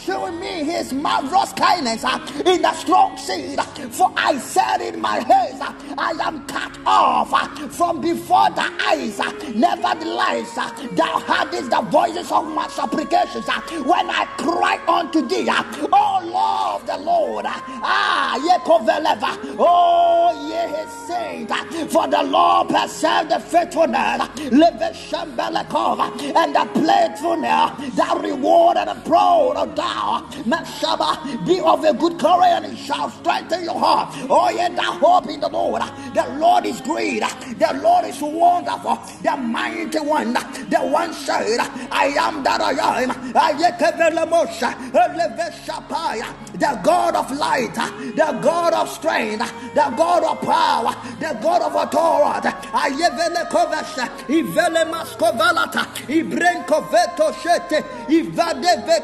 shown me his marvelous kindness uh, in the strong seed. Uh, for I said in my haste, uh, I am cut off from before the eyes. Nevertheless, thou hadst the voices of my supplications when I cried unto thee. Oh Lord the Lord. Ah, Yekoveleva. Oh, ye his saint. For the Lord preserved the faithfulness. Live and the playfulness. The reward and the proud of oh, thou. Meshaba, be of a good courage and it shall strengthen your heart. Oh, yeah, the hope in the Lord. The Lord is great. The Lord is wonderful. The mighty one. The one said, I am that I am. The God of light. The God of strength. The God of power. The God of authority. Kovesha. Ivele maskovalata. Ibrenko veto shete. Ivade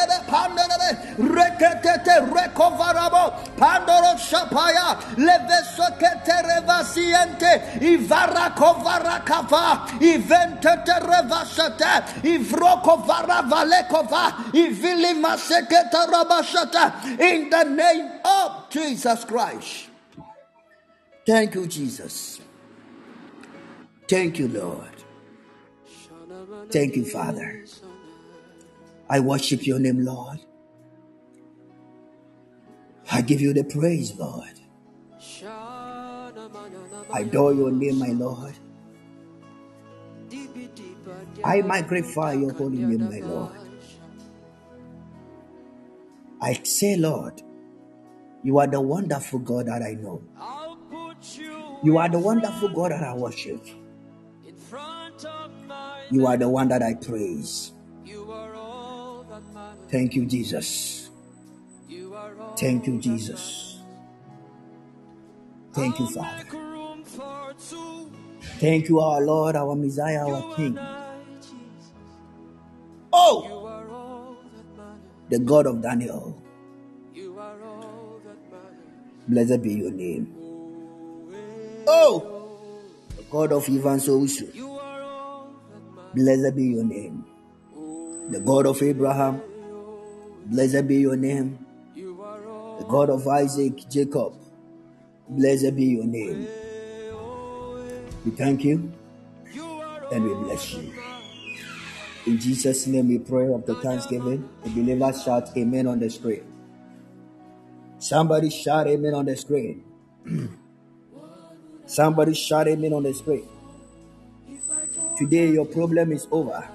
Panderebe panderebe. Reketete rekovarabo. Pandoro shapaya. Leve sokete revasiente. Ivara kovara kava. Iventete revasete. Ivroko vara valekova. Ivili masekete rabashata. In the name of Jesus Christ. Thank you, Jesus. Thank you, Lord. Thank you, Father. I worship your name, Lord. I give you the praise, Lord. I adore your name, my Lord. I magnify your holy name, my Lord. I say, Lord, you are the wonderful God that I know. You are the wonderful God that I worship. You are the one that I praise. Thank you, Jesus. Thank you, Jesus. Thank you, Father. Thank you, our Lord, our Messiah, our King. Oh, the God of Daniel. Blessed be your name. Oh, the God of Ivan Sousu. Blessed be your name. The God of Abraham. Blessed be your name. The God of Isaac, Jacob. Blessed be your name. We thank you and we bless you. In Jesus' name we pray after thanksgiving. The believers shout amen on the screen. Somebody shout amen on the screen. Somebody shout amen on the screen. Today your problem is over.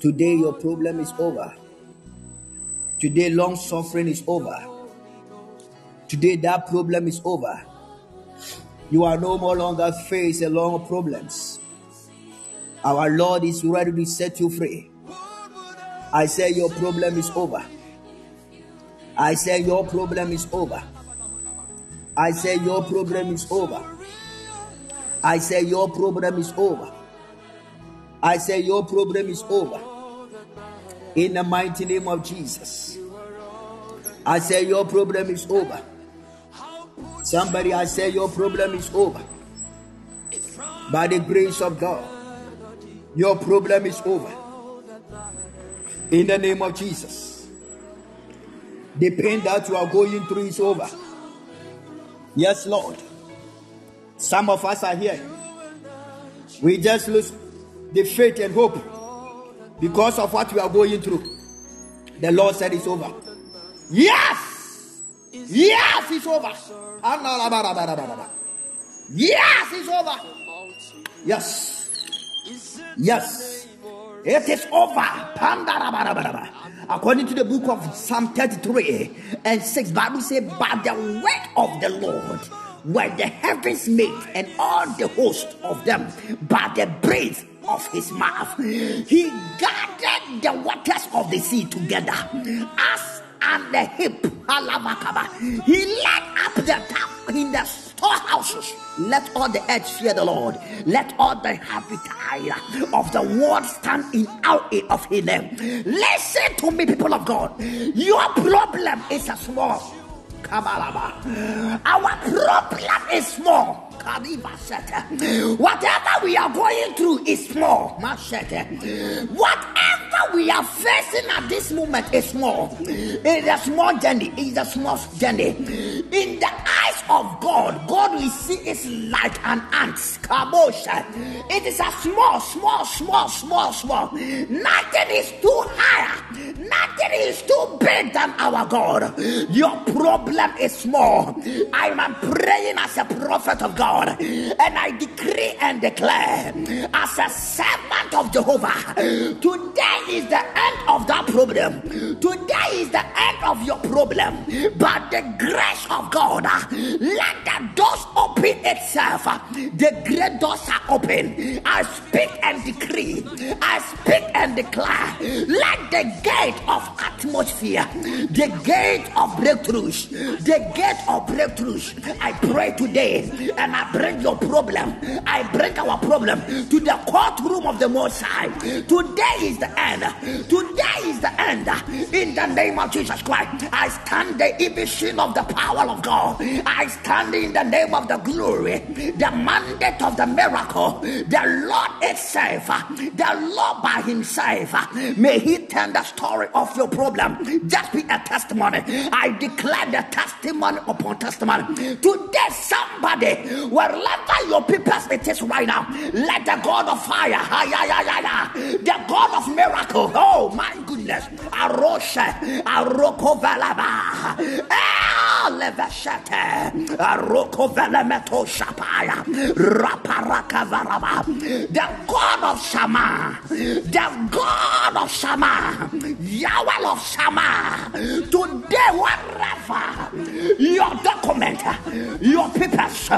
Today your problem is over. Today long suffering is over. Today that problem is over. You are no more longer facing long problems. Our Lord is ready to set you free. I say your problem is over. I say your problem is over. I say your problem is over. I say your problem is over. I say your problem is over. In the mighty name of Jesus. I say your problem is over. Somebody, I say your problem is over. By the grace of God, your problem is over. In the name of Jesus. The pain that you are going through is over. Yes, Lord. Some of us are here. We just lose the faith and hope because of what we are going through. The Lord said it's over. Yes! Yes, it's over. Yes, it's over. Yes. Yes. It is over. According to the book of Psalm 33 and 6, Bible says, By the word of the Lord were the heavens made, and all the host of them by the breath of his mouth. He gathered the waters of the sea together as and the hip. He led up the tap in the storehouses. Let all the earth fear the Lord. Let all the habitat of the world stand in awe of his name. Listen to me, people of God. Your problem is a small. Our problem is small. Whatever we are going through is small. Whatever we are facing at this moment is small. It is a small journey. It is a small journey. In the eyes of God, God will see it like an ant. It is a small, small, small, small, small. Nothing is too higher. Nothing is too big than our God. Your problem is small. I am praying as a prophet of God, and I decree and declare as a servant of Jehovah. Today is the end of that problem. Today is the end of your problem. But the grace of God, let the doors open itself. The great doors are open. I speak and decree. I speak and declare. Let the gate of atmosphere, the gate of breakthroughs, the gate of breakthroughs. I pray today and I bring your problem. I bring our problem to the courtroom of the Most High. Today is the end. Today is the end. In the name of Jesus Christ, I stand the emission of the power power of God. I stand in the name of the glory, the mandate of the miracle, the Lord itself, the Lord by Himself. May He turn the story of your problem. Just be a testimony. I declare the testimony upon testimony. Today, somebody, wherever your people it is right now, let the God of fire, the God of miracle, oh my goodness, Arosha, Aroko Valaba, Leveshete, Aroko Velemeto Shapaya, Raparaka Varaba, the God of Shammah, the God of Shammah, Yahweh of Shammah, today, wherever your document, your papers,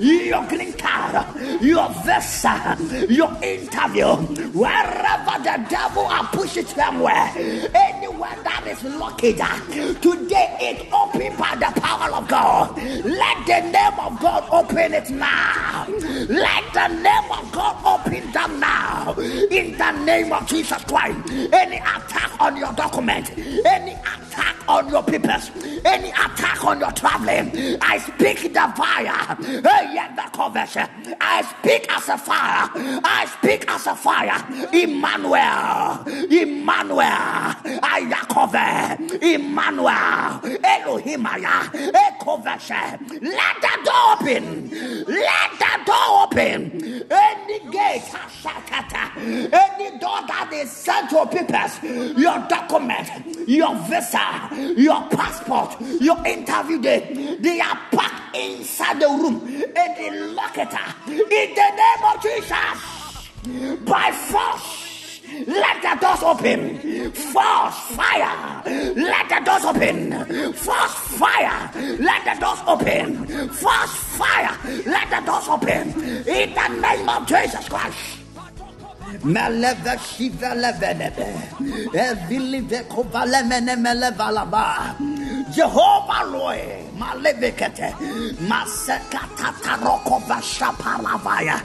your green card, your visa, your interview, wherever the devil are pushing somewhere, anywhere that is located, today it open by the power of God. Let the name of God open it now. Let the name of God open them now. In the name of Jesus Christ. Any attack on your document, any attack on your papers, any attack on your traveling, I speak the fire. The conversion. I speak as a fire. I speak as a fire. Emmanuel. Emmanuel. Ayakove. Emmanuel. Elohimaya. Ekoveshe. Let the door open. Let the door open. Any gate. Any door that is sent to papers, your document, your visa, your passport, your interview date, they are packed inside the room and they lock it up. In the name of Jesus, by force. Let the doors open. Force fire. Let the doors open. Force fire. Let the doors open. Force fire. Let the doors open. In the name of Jesus Christ. Meleve shiva levenebe. Kovalemene melevalaba. Jehovah Roy, Malevekete, Masekata Taroko Vashapalavaya,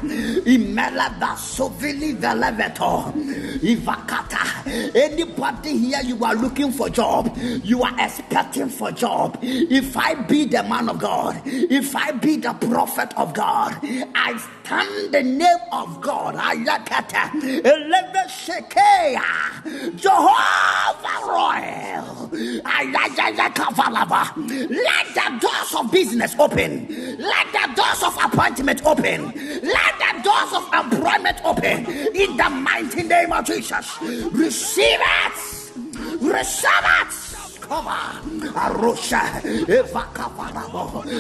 Imeleva Sovili Veleveto, Ivakata. Anybody here you are looking for job, you are expecting for job. If I be the man of God, if I be the prophet of God, I stand the name of God. Ayakata, Eleve Shekeya, Jehovah Royal. Let the doors of business open. Let the doors of appointment open. Let the doors of employment open. In the mighty name of Jesus. Receive it. Receive it. Come on. Arusha.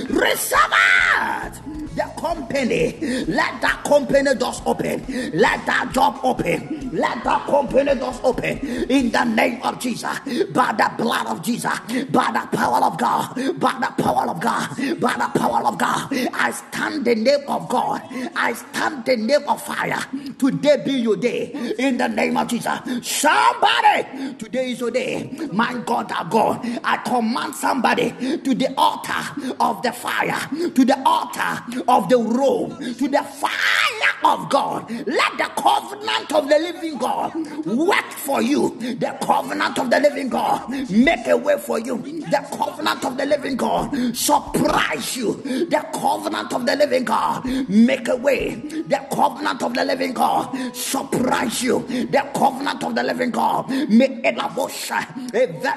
Receive it. The company. Let that company doors open. Let that job open. Let that company doors open. In the name of Jesus. By the blood of Jesus. By the power of God. By the power of God. By the power of God. I stand the name of God. I stand the name of fire. Today be your day. In the name of Jesus. Somebody. Today is your day. My God, our God. I command somebody to the altar of the fire. To the altar of the robe to the fire of God. Let the covenant of the living God work for you. The covenant of the living God make a way for you. The covenant of the living God surprise you. The covenant of the living God make a way. The covenant of the living God surprise you. The covenant of the living God make a bush. In the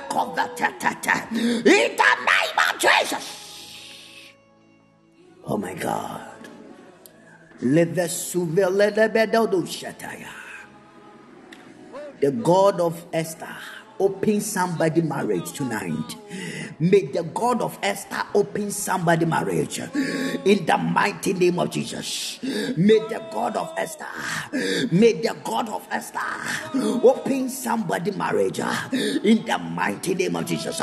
name of Jesus. Oh my God. The God of Esther open somebody marriage tonight. May the God of Esther open somebody marriage in the mighty name of Jesus. May the God of Esther, may the God of Esther open somebody marriage in the mighty name of Jesus.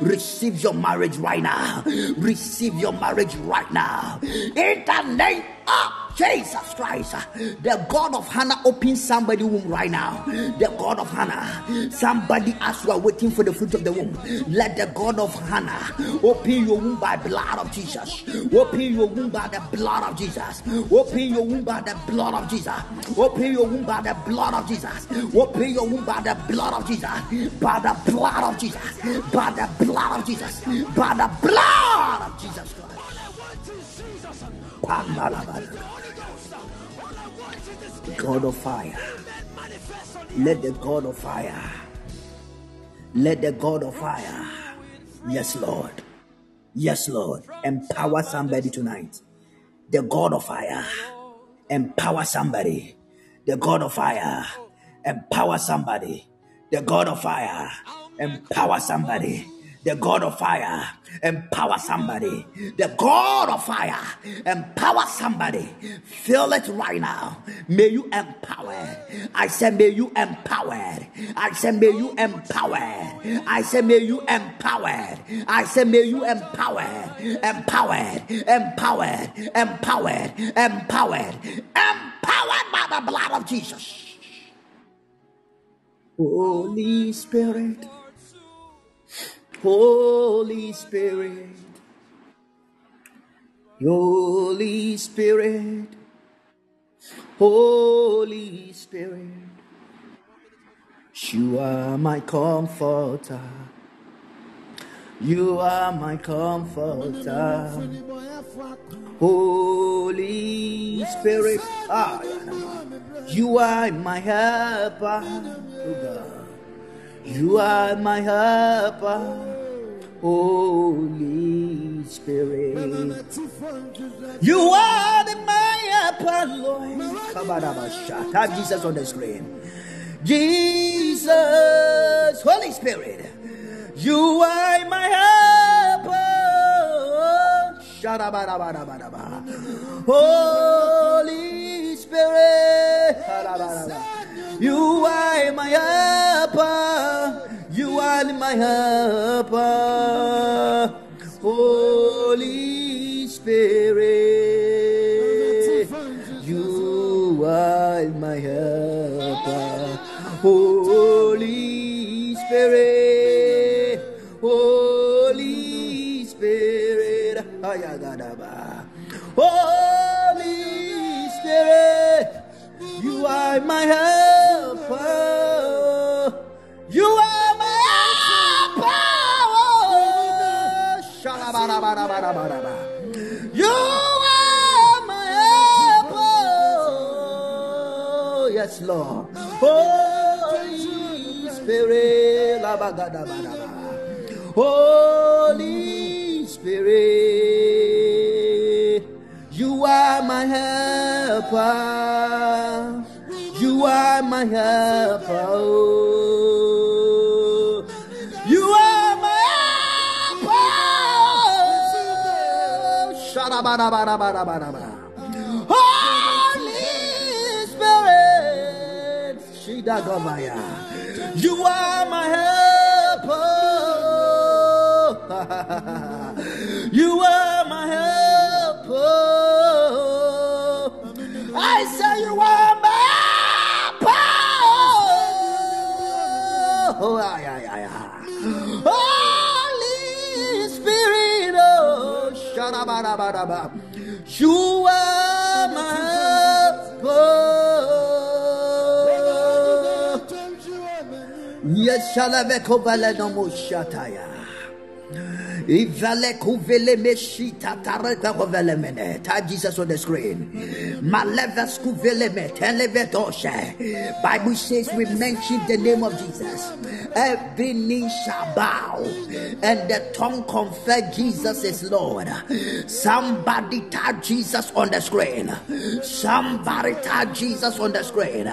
Receive your marriage right now. Receive your marriage right now in the name of Jesus Christ, the God of Hannah, open somebody's womb right now. The God of Hannah, somebody as you are waiting for the fruit of the womb, let the God of Hannah open your womb by blood of Jesus. Open your womb by the blood of Jesus. Open your womb by the blood of Jesus. Open your womb by the blood of Jesus. Open your womb by the blood of Jesus. By the blood of Jesus. By the blood of Jesus. By the blood of Jesus Christ. God of fire. Let the God of fire. Let the God of fire. Yes, Lord. Yes, Lord. Empower somebody tonight. The God of fire. Empower somebody. The God of fire. Empower somebody. The God of fire. Empower somebody. The God of fire. Empower somebody. The God of fire. Empower somebody. Feel it right now. May you empower. I said, may you empower. I said, may you empower. I said, may you empower. I said, may you empower. Empowered. Empowered. Empowered. Empowered. Empowered by the blood of Jesus. Holy Spirit. Holy Spirit, Holy Spirit, Holy Spirit, you are my comforter. You are my comforter. Holy Spirit, ah, you are my helper. Oh You are my helper. Holy Spirit. You are the my Lord. Kabadabasha. Have Jesus on the screen. Jesus, Holy Spirit. You are my helper. Holy Spirit. You are Holy Spirit. You are my helper. You are my helper. oh. You are my helper. Holy Spirit. Shidagomaya. You are my helper. you are my helper. I say you are my helper. Oh, ay, ay, ay. Holy Spirit, oh, shadabadabadaba. You are my helper. Yes, shalaveko valenomo Type Jesus on the screen. Bible says we mention the name of Jesus. Every knee shall bow and the tongue confess Jesus is Lord. Somebody type Jesus on the screen. Somebody type Jesus on the screen.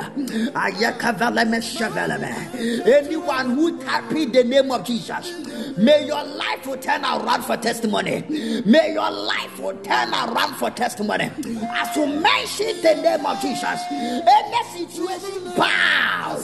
Anyone who type in the name of Jesus, may your life will turn around for testimony. May your life will turn around for testimony. As you mention the name of Jesus, any situation bow,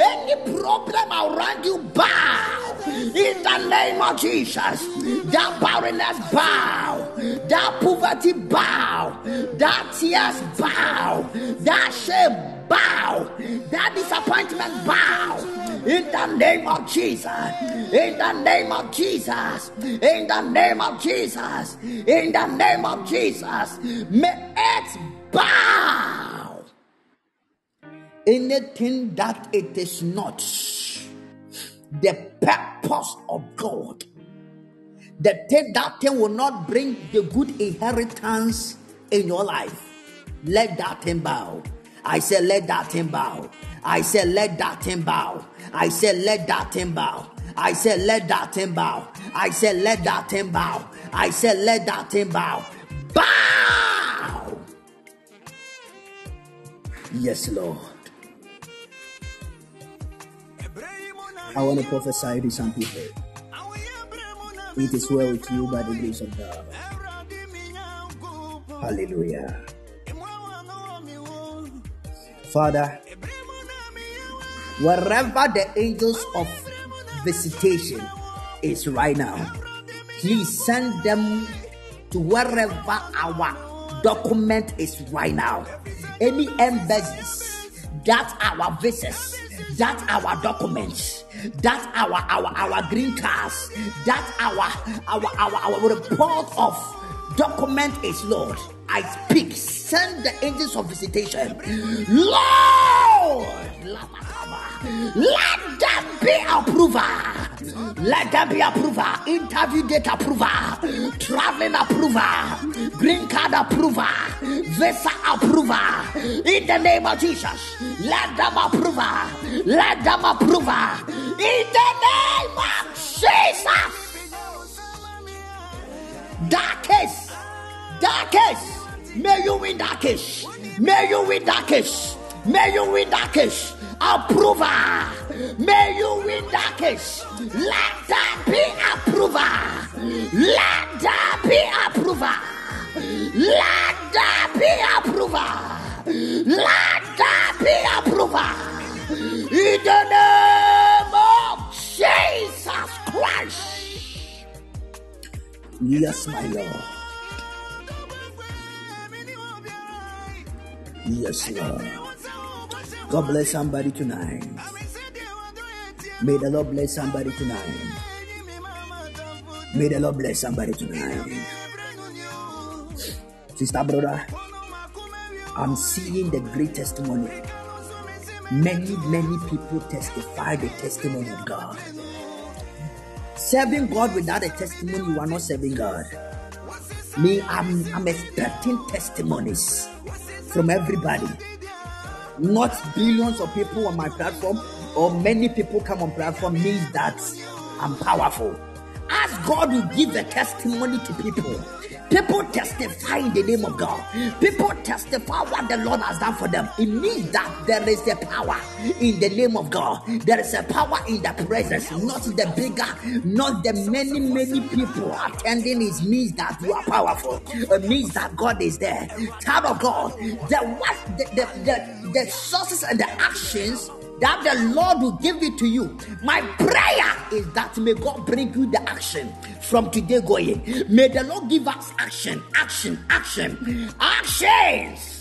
any problem around you bow. In the name of Jesus, that barrenness bow. that poverty bow, that tears bow, that shame bow, that disappointment bow. In the name of Jesus, in the name of Jesus, in the name of Jesus, in the name of Jesus, may it bow. Anything that it is not the purpose of God. The thing that thing will not bring the good inheritance in your life. Let that thing bow. I said, let that thing bow. I said, let that thing bow. I said, let that thing bow. I said, let that thing bow. I said, let that thing bow. I said, let that thing bow. Bow. Yes, Lord. I want to prophesy to some people. It is well with you by the grace of God. Hallelujah. Father, wherever the angels of visitation is right now, please send them to wherever our document is right now. Any embassies that our visas, that our documents, that our our our green cards, that our our our, our report of document is Lord. I speak, send the angels of visitation. Lord, let them be approver. Let them be approver. Interview date approver. Traveling approver. Green card approver. Visa approver. In the name of Jesus. Let them approver. Let them approver. In the name of Jesus. That case. May you win that case. May you win that case. May you win that case. Approver. May you win that case. Let that be approver. Let that be approver. Let that be approver. Let that be approver. In the name of Jesus Christ. Yes, my Lord. Yes, Lord. God bless somebody tonight. May the Lord bless somebody tonight. May the Lord bless somebody tonight. Sister, brother, I'm seeing the great testimony. Many, many people testify the testimony of God. Serving God without a testimony, you are not serving God. Me, I'm, I'm expecting testimonies from everybody. Not billions of people on my platform or many people come on platform means that I'm powerful. Ask God to give a testimony to people. People testify in the name of God. People testify what the Lord has done for them. It means that there is a power in the name of God. There is a power in the presence, not the bigger, not the many, many people attending. It means that you are powerful. It means that God is there. Child of God, the what the, the, the, the sources and the actions that the Lord will give it to you. My prayer is that may God bring you the action from today going. May the Lord give us action, action, action, actions.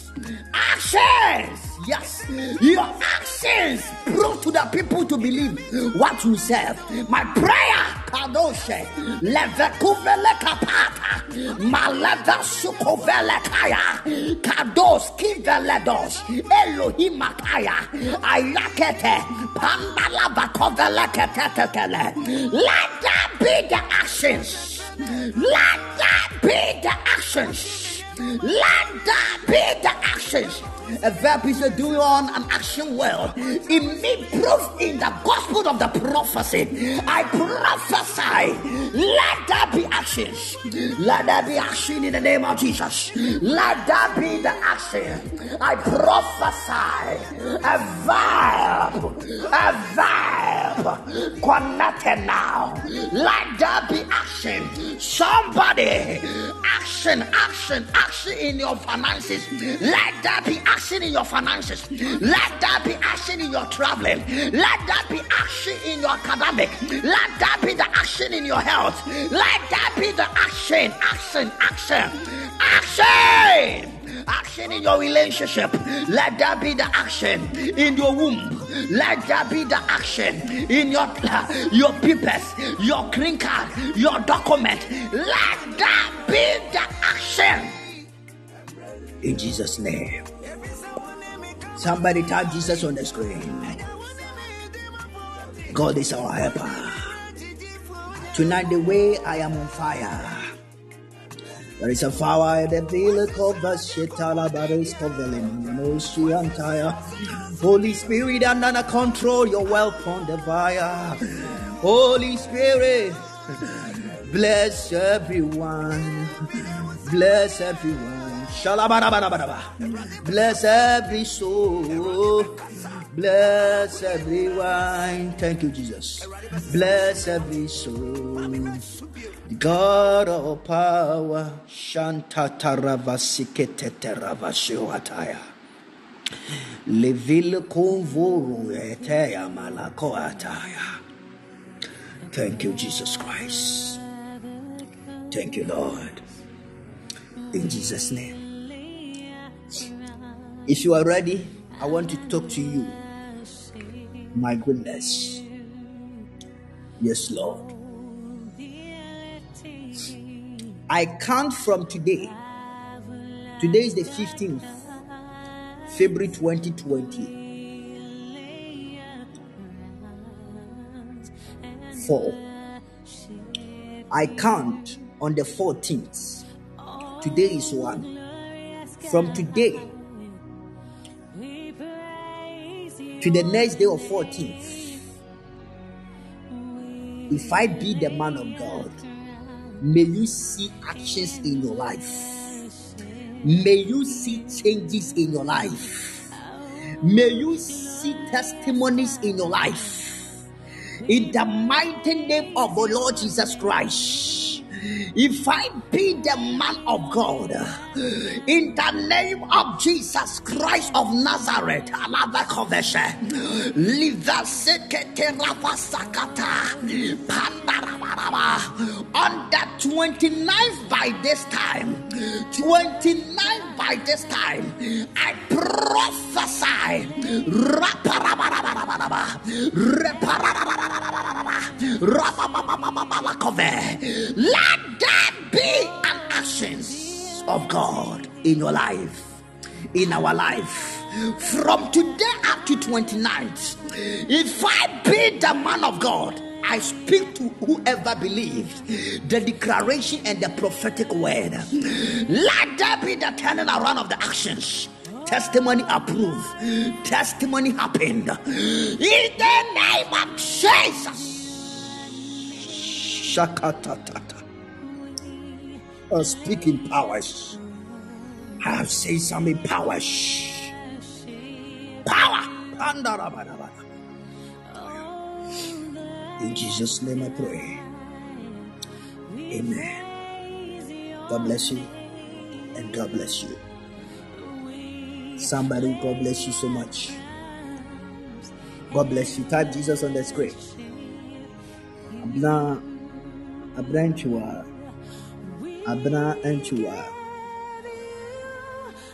Actions, yes, your actions prove to the people to believe what you serve. My prayer, Kadoshe, Levekuvele Kapata, Maleva Sukovele Kaya, Kados Kiveledos, Elohim Makaya, Ayakete, Pandala Bakovele Ketekele. Let that be the actions. Let that be the actions. Let that be the actions. A verb is a doing on an action well. In me, proof in the gospel of the prophecy. I prophesy. Let that be actions. Let that be action in the name of Jesus. Let that be the action. I prophesy. A verb. A verb. Connected now. Let that be action. Somebody. Action, action, action in your finances. Let that be action in your finances. Let that be action in your traveling. Let that be action in your academic. Let that be the action action in your health. Let that be the action, action, action, action. Action in your relationship. Let that be the action in your womb. Let that be the action in your your papers, your green card, your document. Let that be the action. In Jesus' name. Somebody type Jesus on the screen. God is our helper. Tonight, the way I am on fire. There is a fire in the vehicle of the Shetala Baris Antire. Holy Spirit, and under control, your wealth on the fire. Holy Spirit, bless everyone. Bless everyone. Bless every soul. Bless everyone. Thank you, Jesus. Bless every soul. The God of power. Shanta taravasikete teravashiwataya. Levile konvoru eteya malakoataya. Thank you, Jesus Christ. Thank you, Lord. In Jesus' name. If you are ready, I want to talk to you. My goodness. Yes, Lord. I count from today. Today is the 15th, February 2020. Four. I count on the 14th. Today is one. From today to the next day of 14th, if I be the man of God, may you see actions in your life. May you see changes in your life. May you see testimonies in your life. In the mighty name of the Lord Jesus Christ. If I be the man of God, in the name of Jesus Christ of Nazareth, on the 29th by this time, 29th by this time, I prophesy, Raparabarabaraba, let that be an actions of God in your life, in our life. From today up to 29th, if I be the man of God, I speak to whoever believed the declaration and the prophetic word. Let there be the turning around of the actions. Testimony approved. Testimony happened. In the name of Jesus. Shakatatata. I speak in powers. I have said some in powers. Power. In Jesus' name I pray. Amen. God bless you. And God bless you. Somebody, God bless you so much. God bless you. Type Jesus on the screen. Abna Abranchua. Abna Anchua.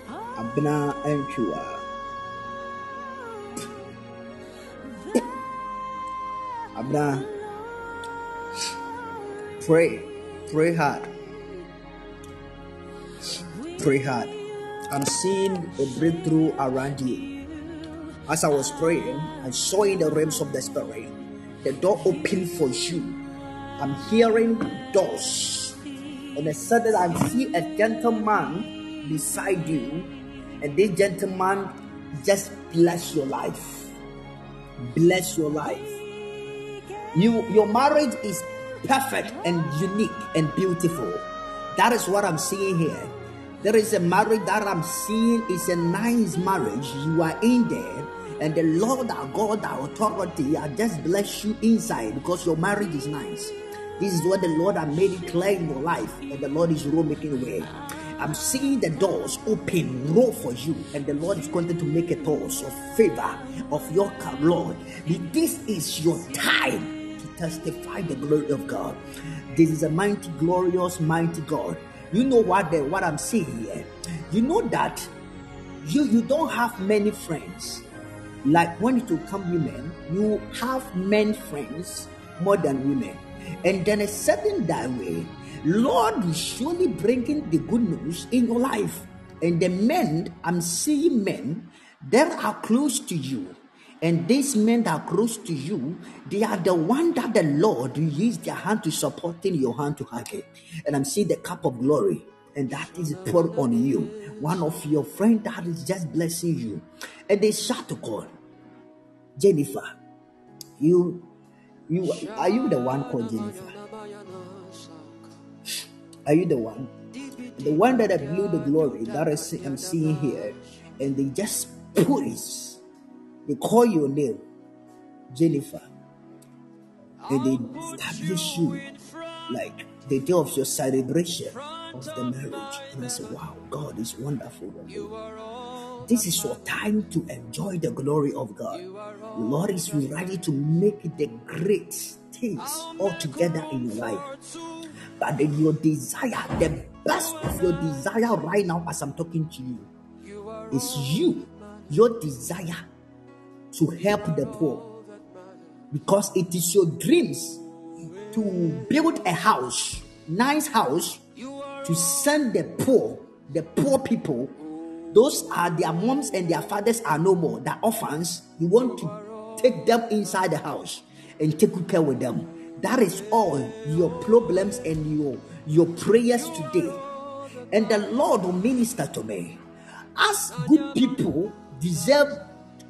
Abna Anchua. Abna. Pray. Pray hard. Pray hard. I'm seeing a breakthrough around you. As I was praying, I saw in the realms of the spirit the door open for you. I'm hearing doors. And I said that I see a gentleman beside you, and this gentleman just bless your life. Bless your life. You your marriage is perfect and unique and beautiful. That is what I'm seeing here. There is a marriage that I'm seeing is a nice marriage. You are in there, and the Lord our God, our authority, I just bless you inside because your marriage is nice. This is what the Lord has made it clear in your life, and the Lord is roll making way. I'm seeing the doors open, roll for you, and the Lord is going to make a doors of favor of your car, Lord. This is your time to testify the glory of God. This is a mighty, glorious, mighty God. You know what the, what I'm saying here? You know that you you don't have many friends. Like when it will come women, you have men friends more than women. And then a certain that way, Lord is surely bringing the good news in your life. And the men, I'm seeing men that are close to you. And these men that are close to you, they are the one that the Lord will use their hand to support in your hand to hug it. And I'm seeing the cup of glory, and that is poured on you. One of your friends that is just blessing you. And they shout to God, Jennifer, you you are you the one called Jennifer? Are you the one? The one that I blew the glory that I see, I'm seeing here, and they just put it. They call your name, Jennifer, and they establish you like the day of your celebration of the marriage. And I said, Wow, God is wonderful. This is your time to enjoy the glory of God. Lord is ready to make the great things all together in your life. But your desire, the best of your desire right now, as I'm talking to you, is you, your desire to help the poor. Because it is your dreams to build a house, nice house, to send the poor, the poor people. Those are their moms and their fathers are no more. The orphans, you want to take them inside the house and take good care with them. That is all your problems and your your prayers today. And the Lord will minister to me. As good people deserve,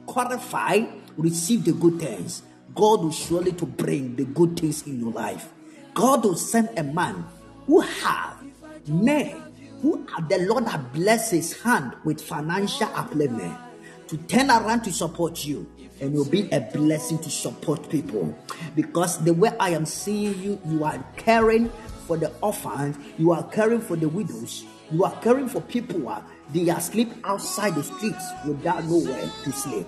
qualify, receive the good things. God will surely to bring the good things in your life. God will send a man who have men who the Lord has blessed his hand with financial upliftment to turn around to support you and will be a blessing to support people because the way I am seeing you, you are caring for the orphans, you are caring for the widows, you are caring for people who are they are sleep outside the streets without nowhere to sleep.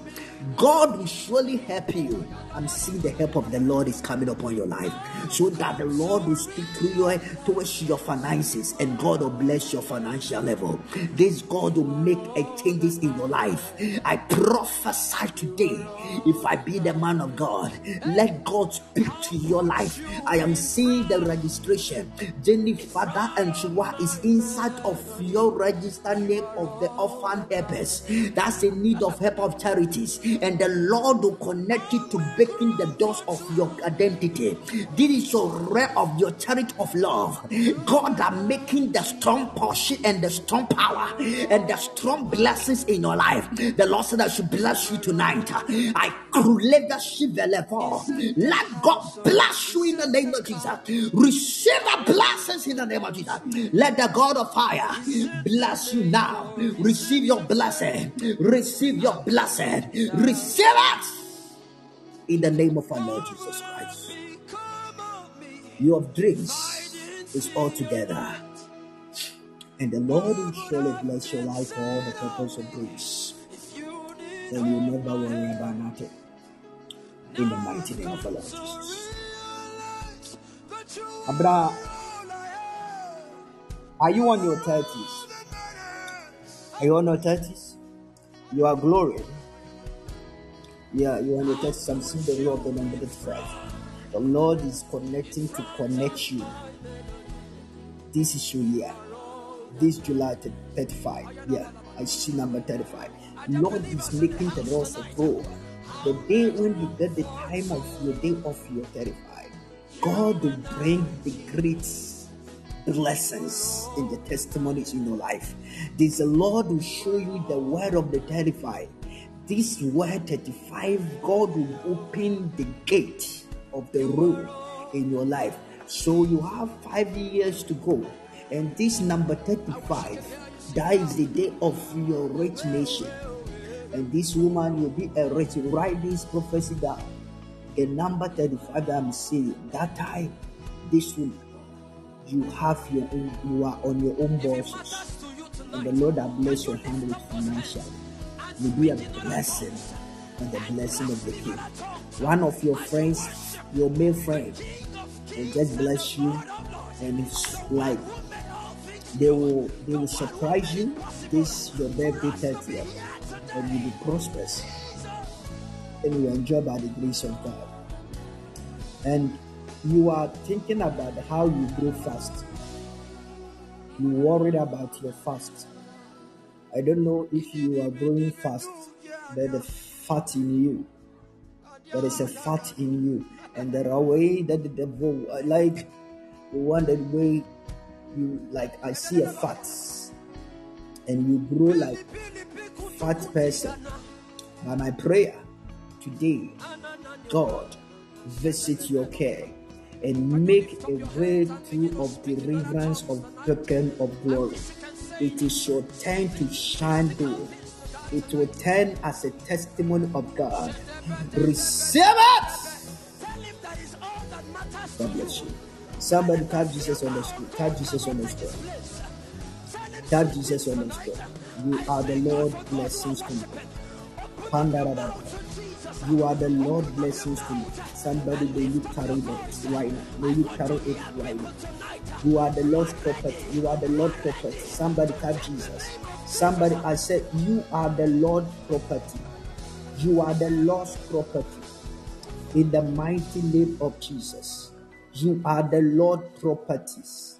God will surely help you. I'm seeing the help of the Lord is coming upon your life, so that the Lord will speak through you towards your finances, and God will bless your financial level. This God will make a changes in your life. I prophesy today, if I be the man of God, let God speak to your life. I am seeing the registration. Jenny, Father, and Shua is inside of your registered name of the orphan helpers. That's a need of help of charities, and the Lord will connect you to breaking the doors of your identity. This is your ray of your charity of love. God are making the strong portion and the strong power and the strong blessings in your life. The Lord said I should bless you tonight. I create the level. Let God bless you in the name of Jesus. Receive the blessings in the name of Jesus. Let the God of fire bless you now. Receive your blessing. Receive your blessing. Receive it in the name of our Lord Jesus Christ. Your dreams is all together. And the Lord will surely bless your life for all the purpose of grace. And you never worry about nothing. In the mighty name of our Lord Jesus. Abra, are you on your 30s? Are you on your 30s? You are glory. Yeah, you want to your 30s. I'm seeing the of the number 35. The Lord is connecting to connect you. This is your year. This July 35. Yeah, I see number 35. Lord is making the doors of door. The day when you get the time of your day of your 35, God will bring the great blessings in the testimonies in your life. This the Lord will show you the word of the 35. This word 35, God will open the gate of the road in your life. So you have five years to go. And this number 35, that is the day of your rich nation. And this woman will be a rich. Write this prophecy down. The number 35 that I'm saying, that time, this woman, you have your own, you are on your own bosses. And the Lord will bless your hand with financial. Will be a blessing and the blessing of the King. one of your friends, your male friend, will just bless you, and it's like they will they will surprise you this your birthday 30th, and you'll be prosperous, and you enjoy by the grace of God. And you are thinking about how you grow fast. You worried about your fast. I don't know if you are growing fast, there's a fat in you. There is a fat in you, and there are ways that the devil I like the one that way you like. I see a fat, and you grow like fat person. By my prayer today, God visit your care and make a way through of deliverance of beacon of glory. It is your time to shine through. It will turn as a testimony of God. Receive it. God bless you. Somebody type Jesus on the screen. Type Jesus on the screen. Type Jesus on the screen. You are the Lord blessings to me. You are the Lord blessings to me. Somebody may you carry it right now. May you carry it right now. You are the Lord's property. You are the Lord property. Somebody type Jesus. Somebody, I said, you are the Lord property. You are the Lord's property. In the mighty name of Jesus. You are the Lord properties.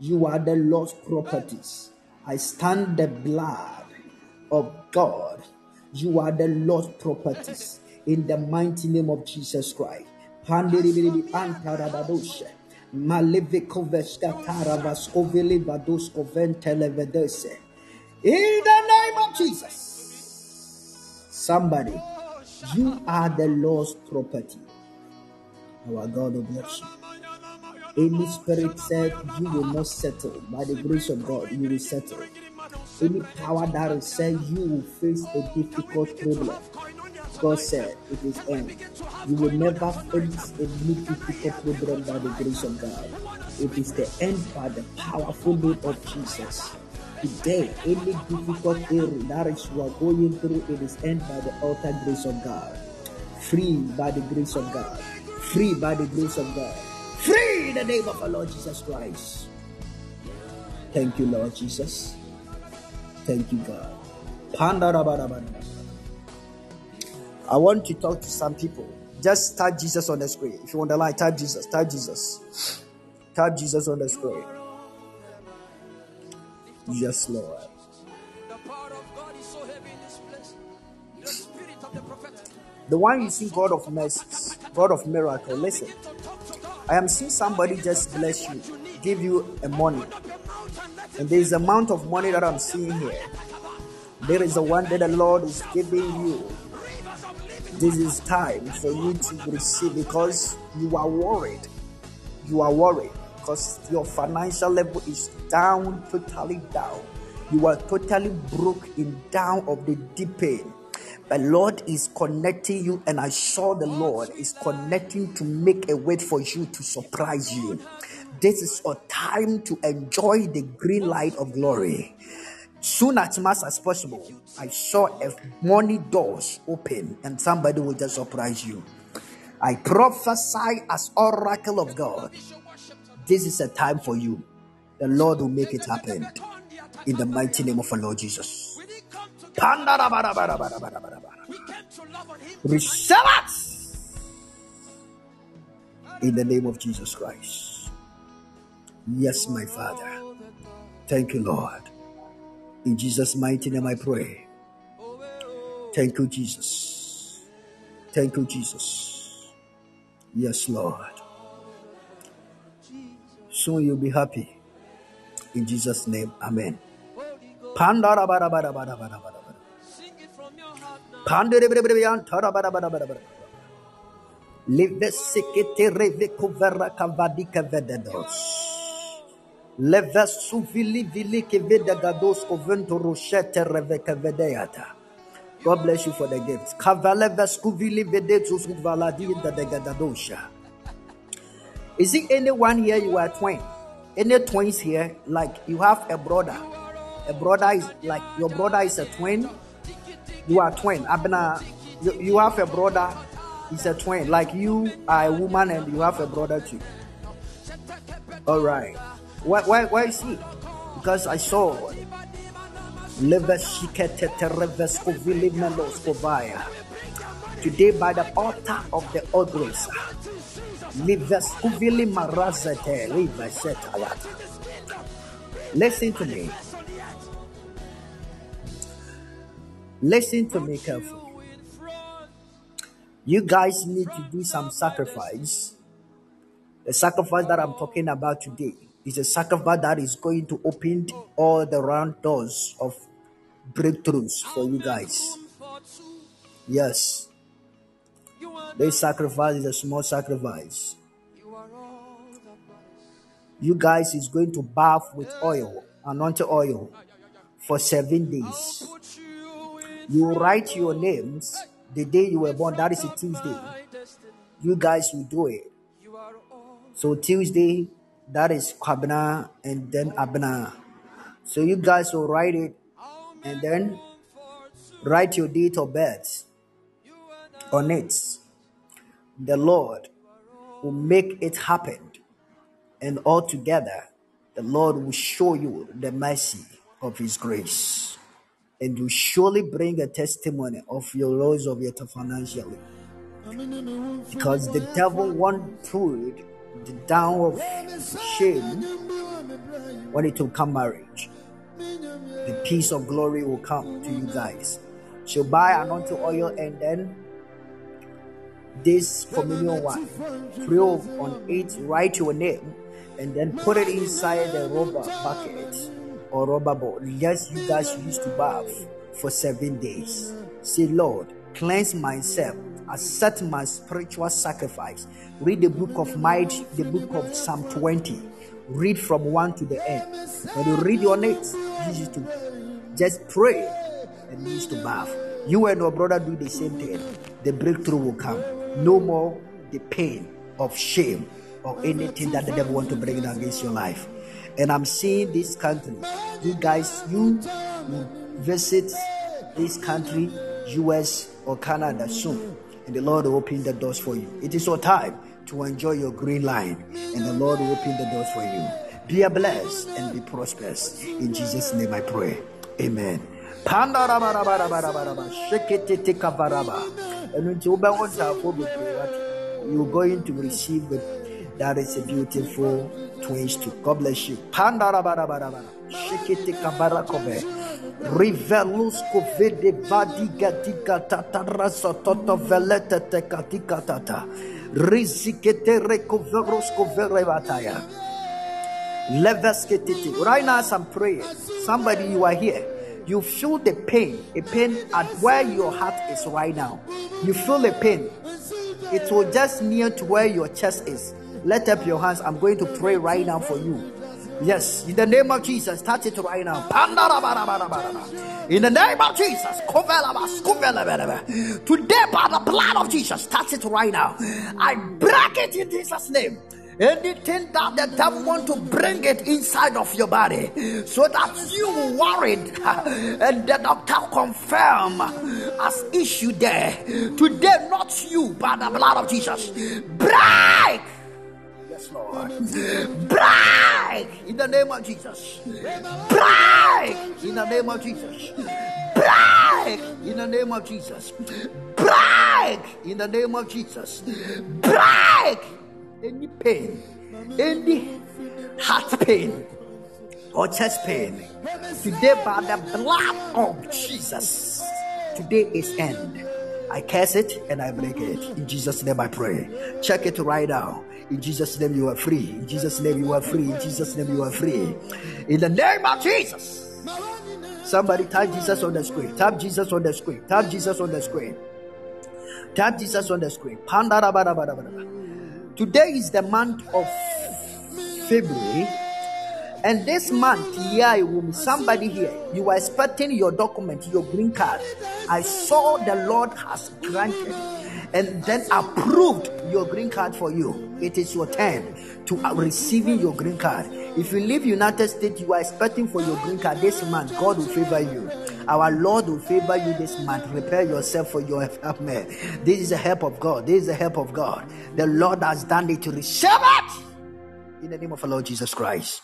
You are the Lord's properties. I stand the blood of God. You are the Lord's properties. In the mighty name of Jesus Christ. In the name of Jesus. Somebody, you are the Lord's property. Our God will bless you. Any spirit said you will not settle by the grace of God, you will settle. Any power that will say you will face a difficult problem, God said it is end. You will never face a difficult problem by the grace of God. It is the end by the powerful name of Jesus. Today, any difficult area that is you are going through, it is end by the altar grace of God. Free by the grace of God. Free by the grace of God. Free in the name of our Lord Jesus Christ. Thank you, Lord Jesus. Thank you, God. I want to talk to some people. Just type Jesus on the screen. If you want to line, type Jesus. Type Jesus. Type Jesus on the screen. Yes, Lord. The power of God is so heavy in this place. The spirit of the prophetic. The one you see, God of mercies, God of miracle. Listen, I am seeing somebody just bless you, give you a money. And there is amount of money that I'm seeing here. There is the one that the Lord is giving you. This is time for you to receive because you are worried. You are worried because your financial level is down, totally down. You are totally broken down of the deep pain. But Lord is connecting you, and I saw the Lord is connecting to make a way for you to surprise you. This is a time to enjoy the green light of glory. Soon as much as possible, I saw a money doors open, and somebody will just surprise you. I prophesy as oracle of God. This is a time for you. The Lord will make it happen in the mighty name of our Lord Jesus. Receive it in the name of Jesus Christ. Yes, my Father. Thank you, Lord. In Jesus' mighty name I pray. Thank you, Jesus. Thank you, Jesus. Yes, Lord. Soon you'll be happy. In Jesus' name, Amen. Pandarabarabarabarabarabarabara. Sing it from your heart now. Panderebrebriantarabarabarabarabara. Levesekete revekuvera kavadika vededos. Levesuvili vili kevedegados kovento roshete reveke vedeata. God bless you for the gifts. Kavaleveskuvili vedetus uvaladi degadadosha. Is it anyone here you are twin? Any twins here? Like you have a brother. A brother is like your brother is a twin. You are twin. Abena You, you have a brother, he's a twin. Like you are a woman and you have a brother too. All right. Where, where, where is he? Because I saw Today, by the altar of the livesetayata. Listen to me. Listen to me carefully. You guys need to do some sacrifice. The sacrifice that I'm talking about today is a sacrifice that is going to open all the round doors of breakthroughs for you guys. Yes, this sacrifice is a small sacrifice. You guys is going to bath with oil, anointed oil, for seven days. You write your names the day you were born. That is a Tuesday. You guys will do it. So Tuesday, that is Kwabena and then Abena. So you guys will write it and then write your date of birth on it. The Lord will make it happen. And altogether, the Lord will show you the mercy of His grace. And will surely bring a testimony of your loss of your financially. Because the devil won't put the down of shame when it will come marriage. The peace of glory will come to you guys. So buy anointing oil and then this communion wine. Pray on it, write your name, and then put it inside the rubber bucket or rubber bowl. Yes, you guys used to bath for seven days. Say, Lord, cleanse myself, accept my spiritual sacrifice. Read the book of Might, the book of Psalm 20. Read from one to the end. When you read your next, it to just pray and use to bath. You and your brother do the same thing. The breakthrough will come. No more the pain of shame or anything that the devil want to bring against your life. And I'm seeing this country. You guys, you visit this country, US or Canada soon. And the Lord will open the doors for you. It is your time to enjoy your green line. And the Lord will open the doors for you. Be blessed and be prosperous. In Jesus' name I pray. Amen. Until oh, you're going to receive the that is a beautiful twins too. God bless you. Pandarabarabarabara. Sheketekabarakove. Rivelus kovede vadiga diga tata rasa toto velete tata. Right now, as I'm praying, somebody you are here. You feel the pain, a pain at where your heart is right now. You feel the pain. It will just near to where your chest is. Let up your hands. I'm going to pray right now for you. Yes, in the name of Jesus, touch it right now. In the name of Jesus, today by the blood of Jesus, touch it right now. I break it in Jesus' name. Anything that the devil want to bring it inside of your body, so that you worried and the doctor confirm as issue there. Today, not you, by the blood of Jesus, break. Yes, Lord. Break in the name of Jesus. Break in the name of Jesus. Break in the name of Jesus. Break in the name of Jesus. Break any pain, any heart pain or chest pain. Today, by the blood of Jesus, today is end. I curse it and I break it. In Jesus' name I pray. Check it right now. In Jesus' name you are free. In Jesus' name you are free. In Jesus' name you are free. In the name of Jesus. Somebody type Jesus on the screen. Tap Jesus on the screen. Tap Jesus on the screen. Tap Jesus on the screen. Today is the month of February. And this month, yeah, it will be somebody here. You are expecting your document, your green card. I saw the Lord has granted. and then approved your green card for you. It is your turn to uh, receiving your green card. If you leave United States, you are expecting for your green card this month. God will favor you. Our Lord will favor you this month. Prepare yourself for your help. man. This is the help of God. This is the help of God. The Lord has done it to receive it. In the name of our Lord Jesus Christ.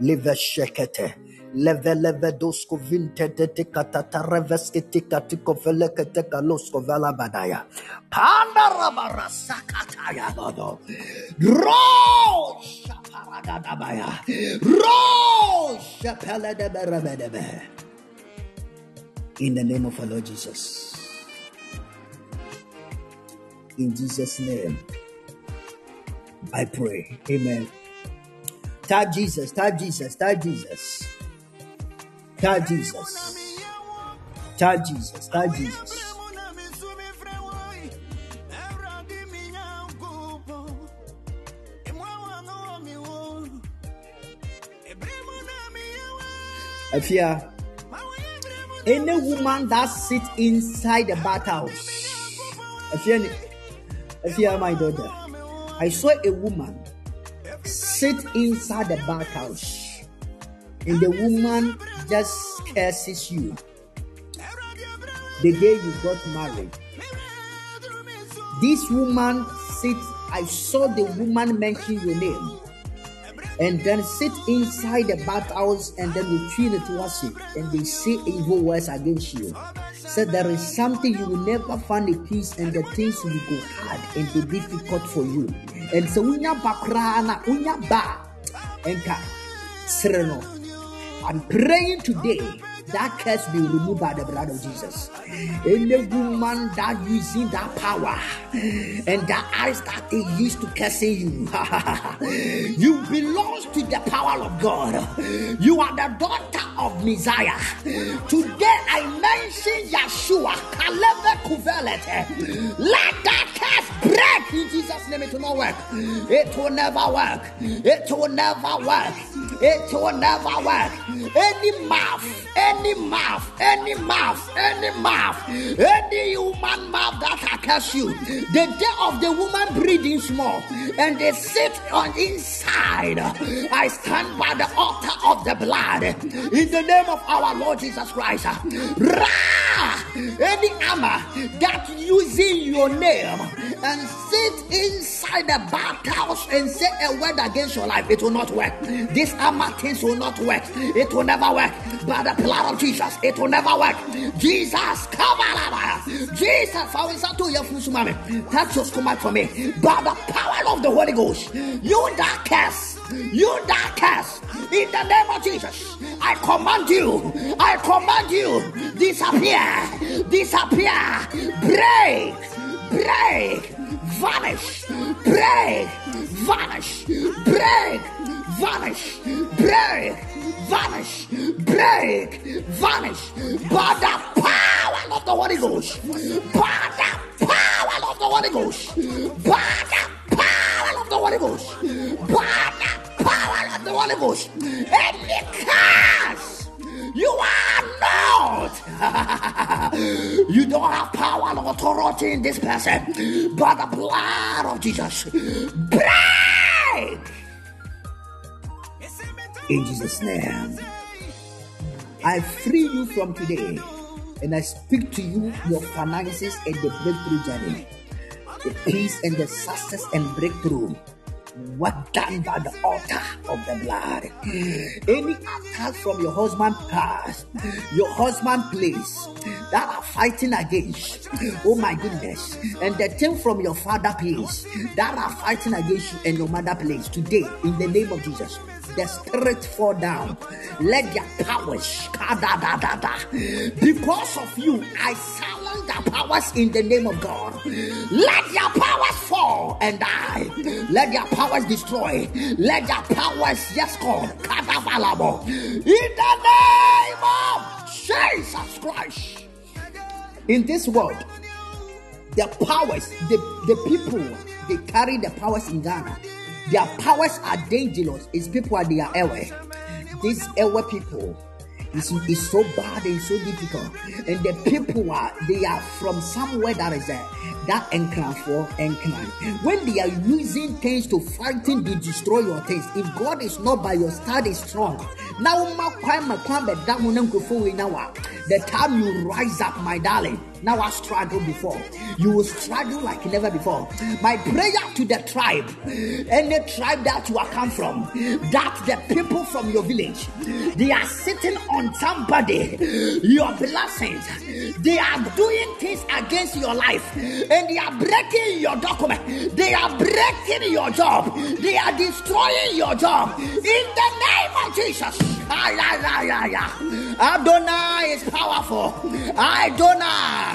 Live shekete. Leve leve dosko vinte te katata reveske tika tiko veleke teka losko vela badaya. Panda rabara sakataya dodo. Ro shaparadadabaya. Ro shapele de berebedebe. In the name of our Lord Jesus. In Jesus' name. I pray. Amen. Tag Jesus, tag Jesus, tag Jesus. Tag Jesus. Tag Jesus, tag Jesus. Afia, any woman that sit inside the bathhouse, Afia, Afia, my daughter, I saw a woman sit inside the bathhouse, and the woman just curses you. The day you got married, this woman sits. I saw the woman mention your name, and then sit inside the bathhouse, and then you the two us, and they say evil words against you. Said there is something you will never find a peace, and the things will go hard and be difficult for you. And so unya bakra na unya ba enka sereno. I'm praying today that curse be removed by the blood of Jesus. Any woman that using that power and the eyes that they used to cursing you, you belong to the power of God. You are the daughter of Messiah. Today I mention Yeshua, Kaleve Kuvelete. Let that curse break in Jesus' name. It will not work. It will never work. It will never work. It will never work. Any mouth, any mouth, any mouth, any mouth, any human mouth that can curse you. The day of the woman breathing small and they sit on inside. I stand by the altar of the blood in the name of our Lord Jesus Christ. Rah! Any armor that using your name and sit inside the bathhouse and say a word against your life, it will not work. This armor things will not work. It will never work. By the blood of Jesus, it will never work. Jesus, come on, Jesus, I will to your food, mommy. Touch your stomach for me. By the power of the Holy Ghost, you that curse, you that curse, in the name of Jesus, I command you, I command you, disappear, disappear, break, break, vanish, break, vanish, break, vanish, break, vanish, break, vanish, by the power of the Holy Ghost, by the power of the Holy Ghost, by the power of the Holy Ghost, by the power of the Holy Ghost, any curse you are not. you don't have power and authority in this person, but the blood of Jesus. Break! In Jesus' name. I free you from today and I speak to you your finances and the breakthrough journey, the peace and the success and breakthrough. What done by the altar of the blood? Any attack from your husband past, your husband place that are fighting against, oh my goodness, and the thing from your father place that are fighting against you and your mother place today, in the name of Jesus, the spirit fall down. Let their powers, because of you, I silence the powers in the name of God. Let their powers fall and die. Let their powers destroy. Let their powers, yes, God, in the name of Jesus Christ. In this world, the powers, the, the people, they carry the powers in Ghana. Their powers are dangerous. It's people are they are aware. These aware people, is, is so bad and so difficult. And the people are they are from somewhere that is there. That encran for encran. When they are using things to fighting to destroy your things, if God is not by your side is strong. Now now. Uh, the time you rise up, my darling. Now I struggle before. You will struggle like never before. My prayer to the tribe, any tribe that you are come from, that the people from your village, they are sitting on somebody, your blessings. They are doing things against your life, and they are breaking your document. They are breaking your job. They are destroying your job. In the name of Jesus. Adonai is powerful. Adonai.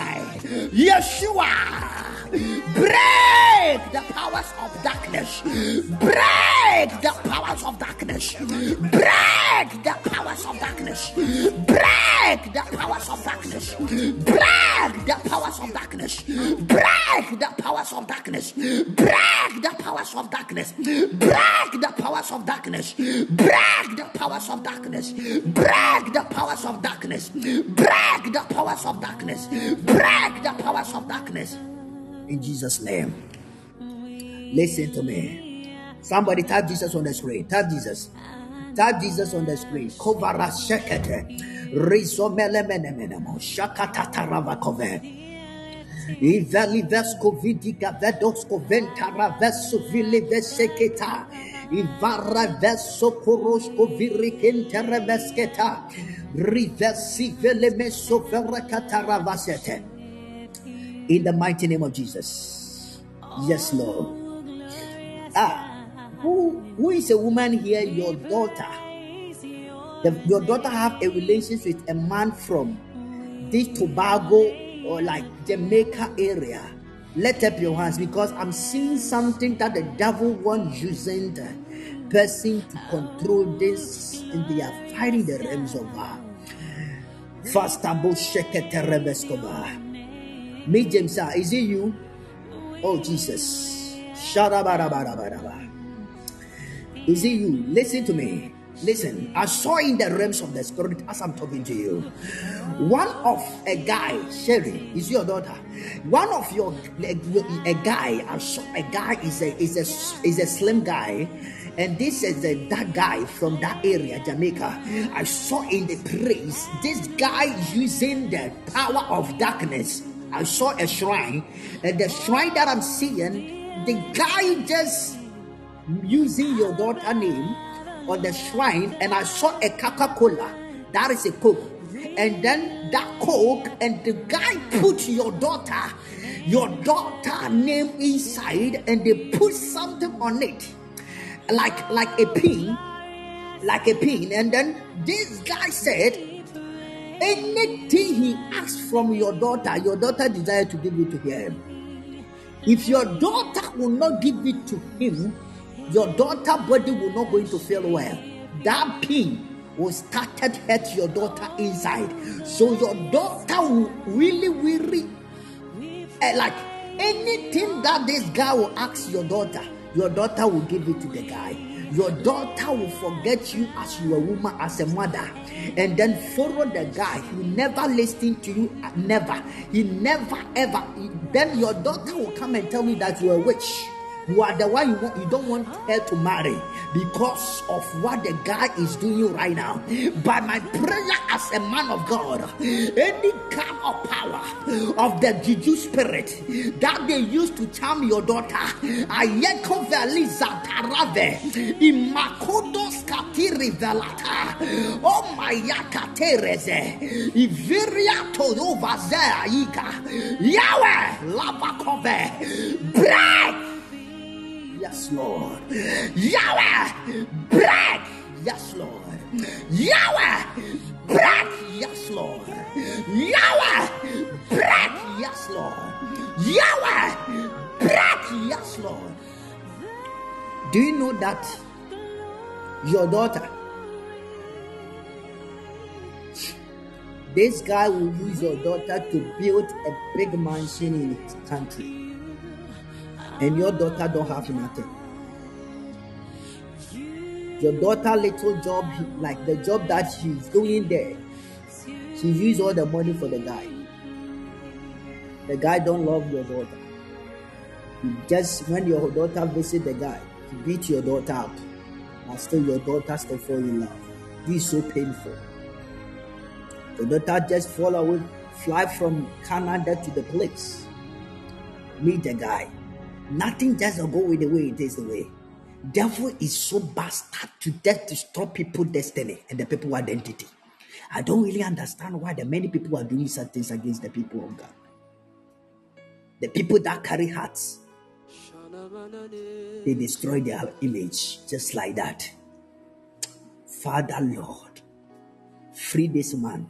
Yeshua. Break the powers of darkness. Break the powers of darkness. Break the powers of darkness. Break the powers of darkness. Break the powers of darkness. Break the powers of darkness. Break the powers of darkness. Break the powers of darkness. Break the powers of darkness. Break the powers of darkness. Break the powers of darkness. Break the powers of darkness. In Jesus' name. Listen to me. Somebody tap Jesus on the screen. Tap Jesus. Tap Jesus on the screen. Kovara shekete. Rizo mele mene mene mo. Shakata tarava kove. Iveli vesko vidiga vedosko ventara veso vili veseketa. Ivara veso korosko virikintera vesketa. Rivesi vele meso verakatara vasete. In the mighty name of Jesus. Yes, Lord. Ah, who, who is a woman here? Your daughter. The- your daughter have a relationship with a man from this Tobago or like Jamaica area. Let up your hands because I'm seeing something that the devil wants using the person to control this, and they are fighting the realms of God. Fastabo shekete rebeskoba. Me James, is it you? Oh Jesus. Is it you? Listen to me. Listen, I saw in the realms of the spirit as I'm talking to you. One of a guy, Sherry, is your daughter. One of your a guy, I saw a guy is a is a is a slim guy, and this is that guy from that area, Jamaica. I saw in the praise this guy using the power of darkness. I saw a shrine, and the shrine that I'm seeing, the guy just using your daughter name on the shrine and I saw a Coca-Cola. That is a Coke. And then that Coke and the guy put your daughter, your daughter name inside and they put something on it. Like like a pin. Like a pin. And then this guy said, anything he asks from your daughter, your daughter desire to give it to him. If your daughter will not give it to him, your daughter body will not going to feel well. That pain will started hurt your daughter inside. So your daughter will really, really eh, like anything that this guy will ask your daughter, your daughter will give it to the guy. Your daughter will forget you as your woman, as a mother, and then follow the guy. Will never listen to you, never. He never ever. Then your daughter will come and tell me that you're a witch. You are the one you want, you don't want her to marry because of what the guy is doing right now. By my prayer as a man of God, any kind of power of the juju spirit that they used to charm your daughter, Ayeko Veliza Tarave, Imakodos Katiri Velata, Oh my Yakatereze, Iviria Toyovaze Aika, Yahweh Lavakove, break. Yes, Lord. Yahweh, break. Yes, Lord. Yahweh, break. Yes, Lord. Yahweh, break. Yes, Lord. Yahweh, break. Yes, Lord. Do you know that your daughter, this guy will use your daughter to build a big mansion in his country? And your daughter don't have nothing. Your daughter little job, like the job that she's doing there, she use all the money for the guy. The guy don't love your daughter. You just when your daughter visit the guy, he beat your daughter up, but still your daughter still fall in love. This is so painful. The daughter just fall away, fly from Canada to the place, meet the guy. Nothing just go with the way it is the way. Devil is so bastard to death to stop people destiny and the people identity. I don't really understand why the many people are doing such things against the people of God. The people that carry hearts, they destroy their image just like that. Father Lord, free this man,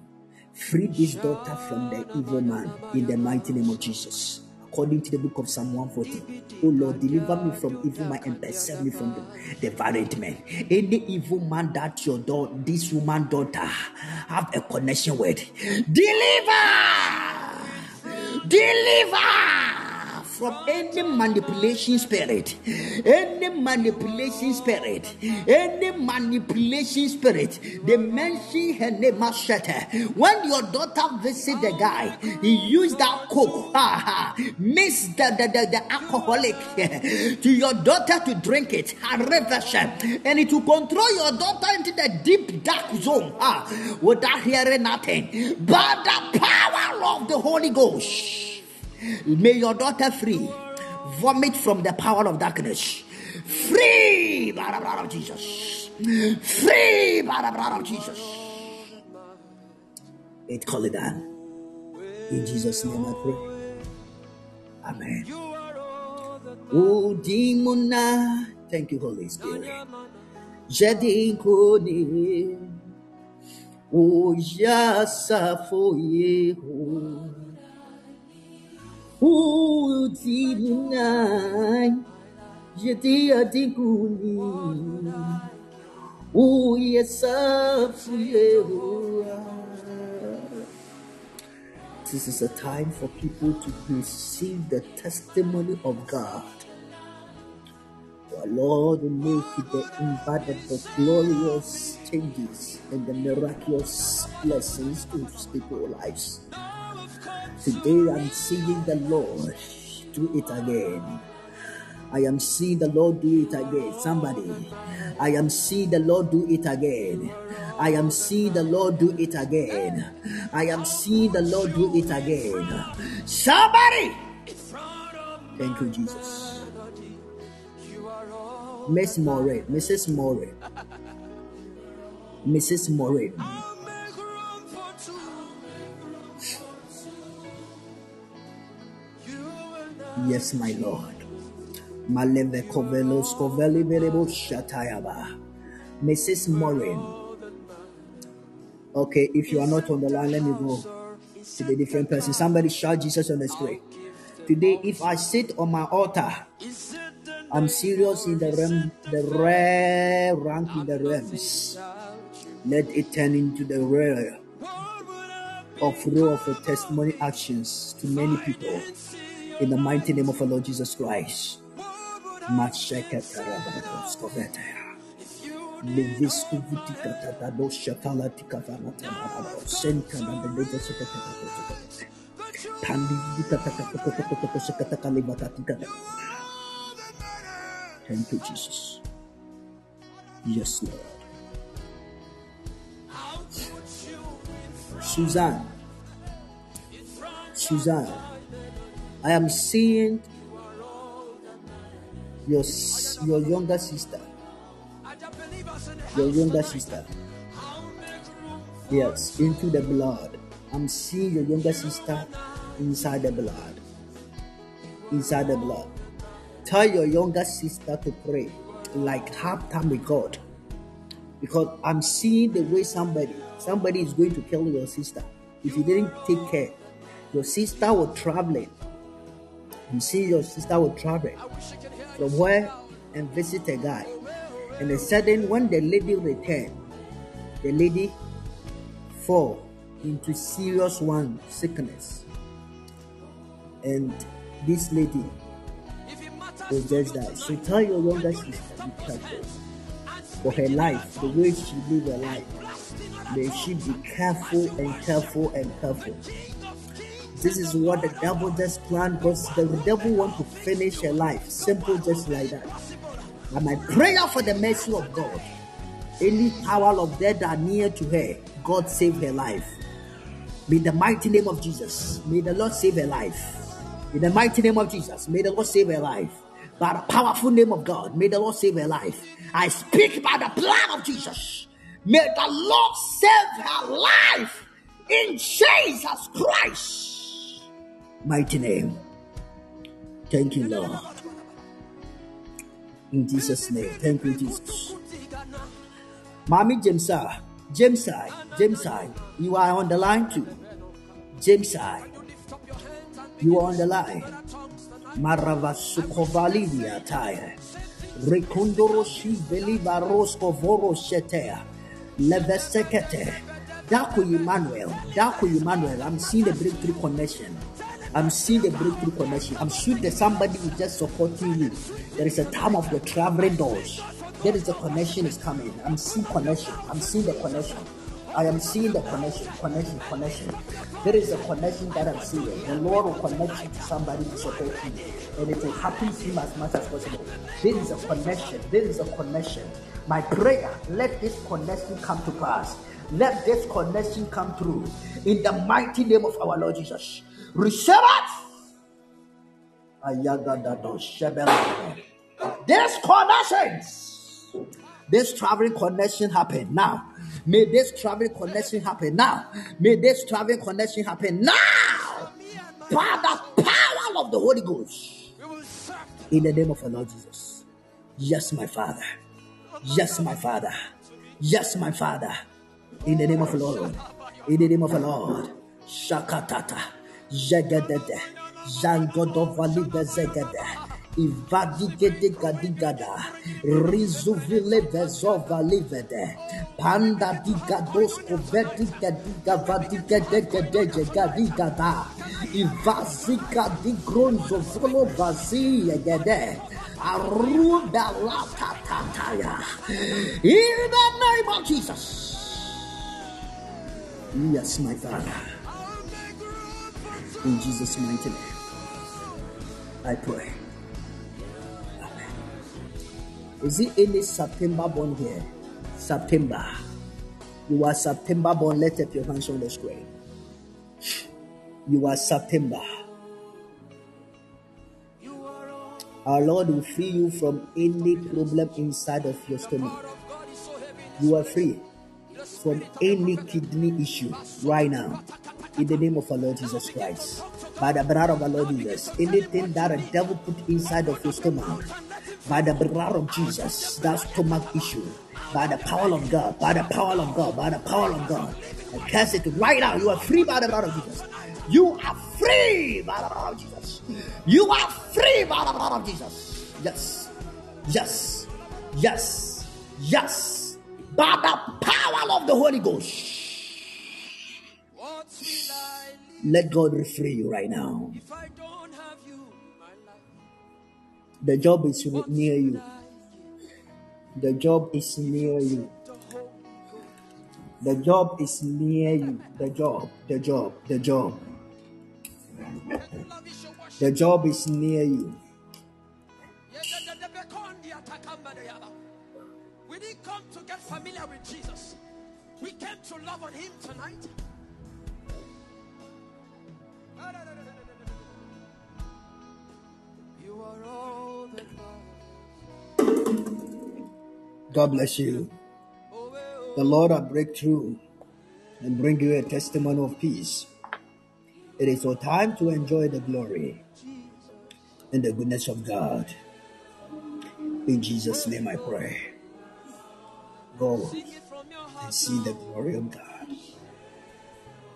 free this daughter from the evil man in the mighty name of Jesus. According to the book of Psalm 140, oh Lord, deliver me from evil man and preserve me from the, the violent man. Any evil man that your daughter, this woman daughter, have a connection with, deliver, deliver from any manipulation spirit, any manipulation spirit, any manipulation spirit. They mention her name Machete. When your daughter visit the guy, he used that coke, mix the, the, the, the alcoholic to your daughter to drink it, and it will control your daughter into the deep dark zone ah, without hearing nothing. But the power of the Holy Ghost. May your daughter free. Vomit from the power of darkness. Free by the blood of Jesus. Free by the blood of Jesus. It call it down. In Jesus' name I pray. Amen. Oh, demona. Ah, thank you, Holy Spirit. Jadi koni. Oh, yasa for you. Yes This is a time for people to receive the testimony of God. Our Lord will make the embodied the glorious changes and the miraculous blessings to people's lives. Today I'm seeing the Lord do it again. I am seeing the Lord do it again. Somebody, I am seeing the Lord do it again. I am seeing the Lord do it again. I am seeing the Lord do it again. Somebody, thank you, Jesus. Miss Morin, Mrs. Morin, Mrs. Morin. Yes, my Lord. Mrs. Morin. Okay, if you are not on the line, let me go to the different person. Somebody shout Jesus on the screen. Today, if I sit on my altar, I'm serious in the realm, the rare rank in the realms. Let it turn into the rare of row of testimony actions to many people in the mighty name of our Lord Jesus Christ. Thank you, Jesus. Yes, Lord. Suzanne. Suzanne. I am seeing your your younger sister. Your younger sister. Yes, into the blood. I'm seeing your younger sister inside the blood. Inside the blood. Tell your younger sister to pray. Like have time with God. Because I'm seeing the way somebody somebody is going to kill your sister. If you didn't take care, your sister was traveling. You see your sister was traveling from where and visit a guy. And a sudden when the lady returned, the lady fall into serious one sickness. And this lady will just die. So tell your younger sister, be careful. for her life, the way she live her life. May she be careful and careful and careful. This is what the devil just planned because the devil want to finish her life. Simple, just like that. And my prayer for the mercy of God, any power of death that are near to her, God save her life. May the mighty name of Jesus, may the Lord save her life. In the mighty name of Jesus, may the Lord save her life. By the powerful name of God, may the Lord save her life. I speak by the blood of Jesus. May the Lord save her life in Jesus Christ. Mighty name. Thank you, Lord. In Jesus' name. Thank you, Jesus. Mommy James. James, James, you are on the line too. James, you are on the line. Marava sukovalidia tire. Rekondoroshi beliva rosko voro shetea. Levesekete. Daku Emmanuel. Daku Emmanuel. I'm seeing the breakthrough connection. I'm seeing the breakthrough connection. I'm sure that somebody is just supporting you. There is a time of the traveling doors. There is a connection is coming. I'm seeing connection. I'm seeing the connection. I am seeing the connection, connection, connection. There is a connection that I'm seeing. The Lord will connect you to somebody to support you, and it will happen to him as much as possible. There is a connection. There is a connection. My prayer, let this connection come to pass. Let this connection come through in the mighty name of our Lord Jesus. Receive it. This connections. This traveling connection happen now. May this traveling connection happen now. May this traveling connection happen now. By the power of the Holy Ghost. In the name of our Lord Jesus. Yes, my Father. Yes, my Father. Yes, my Father. In the name of the Lord. In the name of the Lord. Shakatata. Jagadede. Jangodovali bezegede. Ivadigede gadigada. Rizuvile vezova livede. Panda digadosko vediga diga vadiga degede gadigada. Ivazika digronzo volo vazi gede. Aruba la tatataya. In the name of Jesus. Yes, my Father. In Jesus' mighty name, I pray. Amen. Is it any September born here? September. You are September born. Let up your hands on the screen. You are September. Our Lord will free you from any problem inside of your stomach. You are free from any kidney issue right now. In the name of our Lord Jesus Christ. By the blood of our Lord Jesus. Anything that a devil put inside of your stomach. By the blood of Jesus. That stomach issue. By the power of God. By the power of God. By the power of God. I cast it right now. You are free by the blood of Jesus. You are free by the blood of Jesus. You are free by the blood of Jesus. Yes. Yes. Yes. Yes. By the power of the Holy Ghost. Let God free you right now. The job is near you. The job is near you. The job is near you. The job, the job, the job. The job is near you. We didn't come to get familiar with Jesus. We came to love on him tonight. God bless you. The Lord will break through and bring you a testimony of peace. It is your time to enjoy the glory and the goodness of God. In Jesus' name I pray. Go and see the glory of God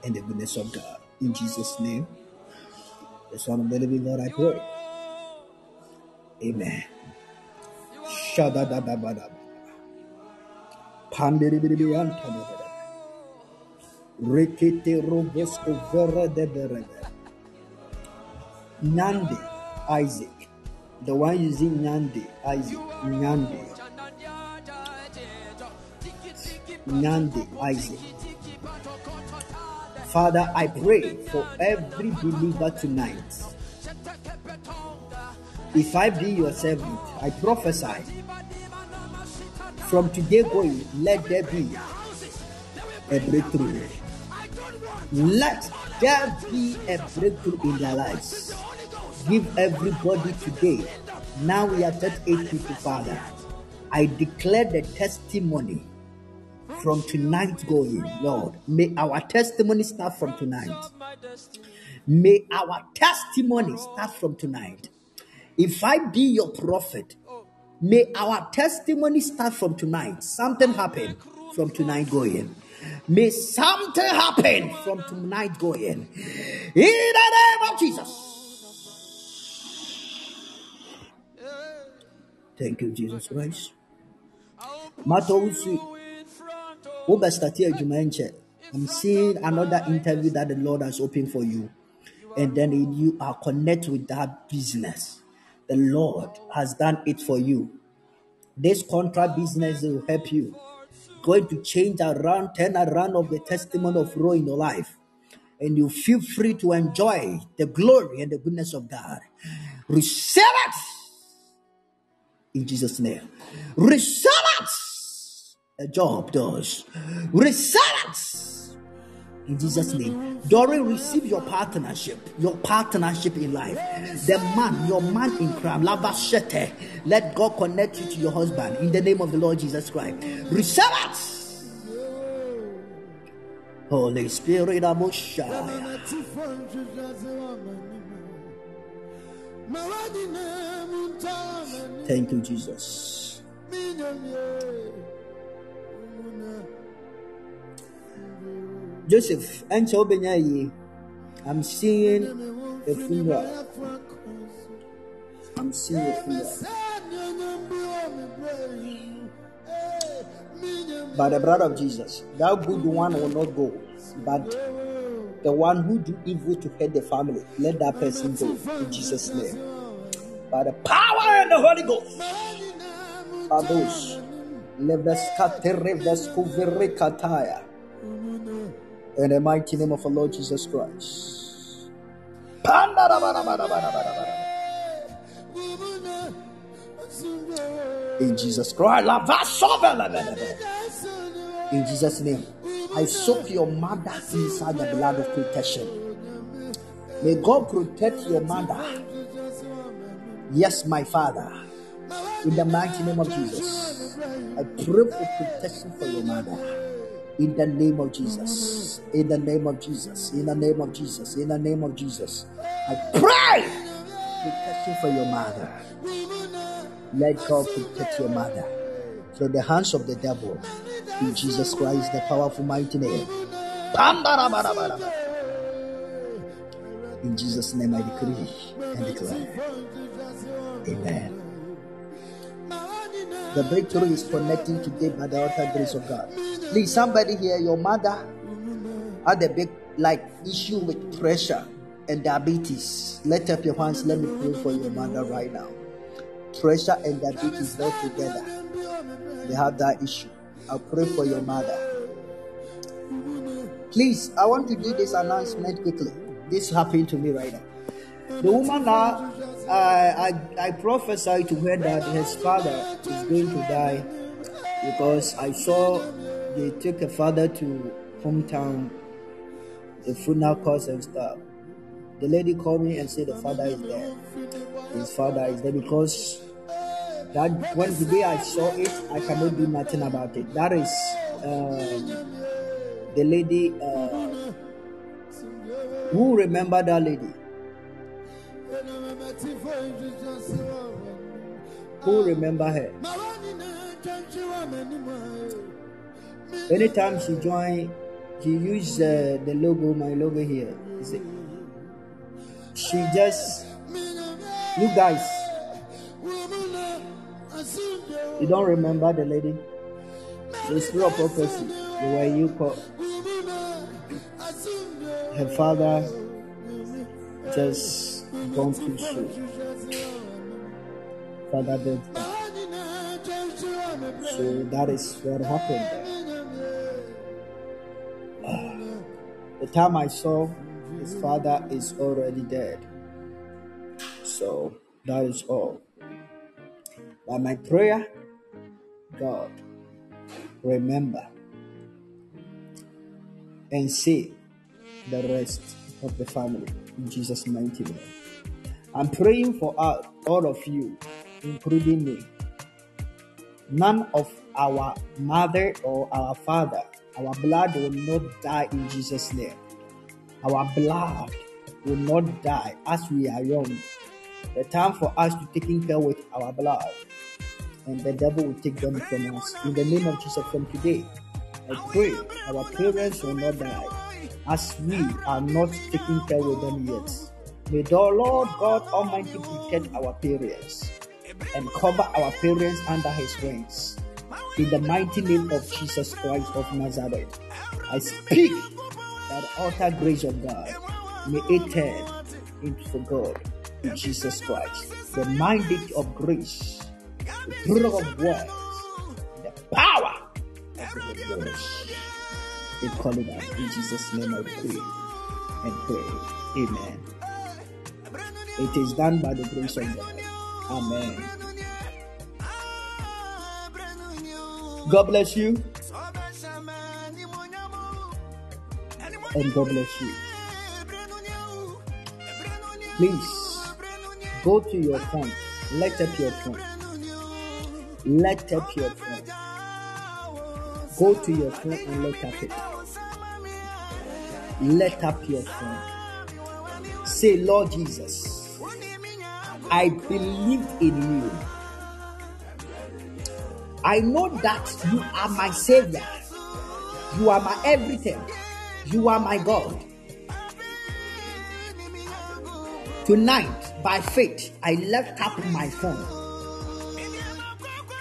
and the goodness of God. In Jesus' name, the Son of the living God, I pray. Amen. Shadadadabadaba. Pandiribidiantadabadaba. Rekete robosko vera de berede. Nandi Isaac. The one using Nandi Isaac. Nandi. Nyande Isaac. Father, I pray for every believer tonight. If I be your servant, I prophesy from today going, let there be a breakthrough. Let there be a breakthrough in their lives. Give everybody today. Now we are 38 people, Father. I declare the testimony from tonight going, Lord. May our testimony start from tonight. May our testimony start from tonight. If I be your prophet, may our testimony start from tonight. Something happen from tonight going. May something happen from tonight going. In the name of Jesus. Thank you, Jesus Christ. I'm seeing another interview that the Lord has opened for you. And then you are connected with that business. The Lord has done it for you. This contract business will help you. Going to change around, turn around of the testimony of Roe in your life. And you feel free to enjoy the glory and the goodness of God. Receive it in Jesus' name. Receive it. A job does. It in Jesus' name. Doreen, receive your partnership, your partnership in life. The man, your man in crime. Let God connect you to your husband in the name of the Lord Jesus Christ. Receive it. Holy Spirit, Amoshaya. Thank you, Jesus. Joseph, and Chobenyayi, I'm seeing a funeral. I'm seeing a funeral. By the blood of Jesus, that good one will not go, but the one who do evil to hurt the family, let that person go in Jesus' name. By the power and the Holy Ghost. Babush. Leveskatereveskuvirikataya. In the mighty name of our Lord Jesus Christ. In Jesus Christ. In Jesus' name. I soak your mother inside the blood of protection. May God protect your mother. Yes, my Father. In the mighty name of Jesus. I pray for protection for your mother. In the name of Jesus. In the name of Jesus. In the name of Jesus. In the name of Jesus. I pray protection for your mother. Let God protect your mother from the hands of the devil. In Jesus Christ, the powerful mighty name. In Jesus' name I decree and declare. Amen. The breakthrough is connecting today by the altar grace of God. Please, somebody here, your mother had a big like issue with pressure and diabetes. Let up your hands. Let me pray for your mother right now. Pressure and diabetes go together. They have that issue. I'll pray for your mother. Please, I want to do this announcement quickly. This happened to me right now. The woman now, I, I, I prophesied to her that his father is going to die because I saw they took a father to hometown, the funeral course and stuff. The lady called me and said the father is there. His father is there because that when the day I saw it, I cannot do nothing about it. That is um, the lady. Uh, who remember that lady? Who remember her? Anytime she join, she use uh, the logo, my logo here. She just, you guys, you don't remember the lady? The spirit of prophecy, the way you call her father just gone too soon. Father dead. So that is what happened. Ah, the time I saw his father is already dead. So that is all. By my prayer, God, remember and see the rest of the family in Jesus' mighty name. I'm praying for all, of you, including me. None of our mother or our father, our blood will not die in Jesus' name. Our blood will not die as we are young. The time for us to taking care with our blood, and the devil will take them from us. In the name of Jesus, from today, I pray our parents will not die as we are not taking care with them yet. May the Lord God Almighty protect our parents and cover our parents under His wings. In the mighty name of Jesus Christ of Nazareth, I speak that altar grace of God may it turn into for God in Jesus Christ. The mandate of grace, the power of words, the power of the. We call it in Jesus' name. I pray and pray. Amen. It is done by the grace of God. Amen. God bless you and God bless you. Please go to your phone, light up your phone, light up your phone. Go to your phone and light up it. Light up your phone. Say, Lord Jesus, I believe in you. I know that you are my Savior. You are my everything. You are my God. Tonight, by faith, I left up my phone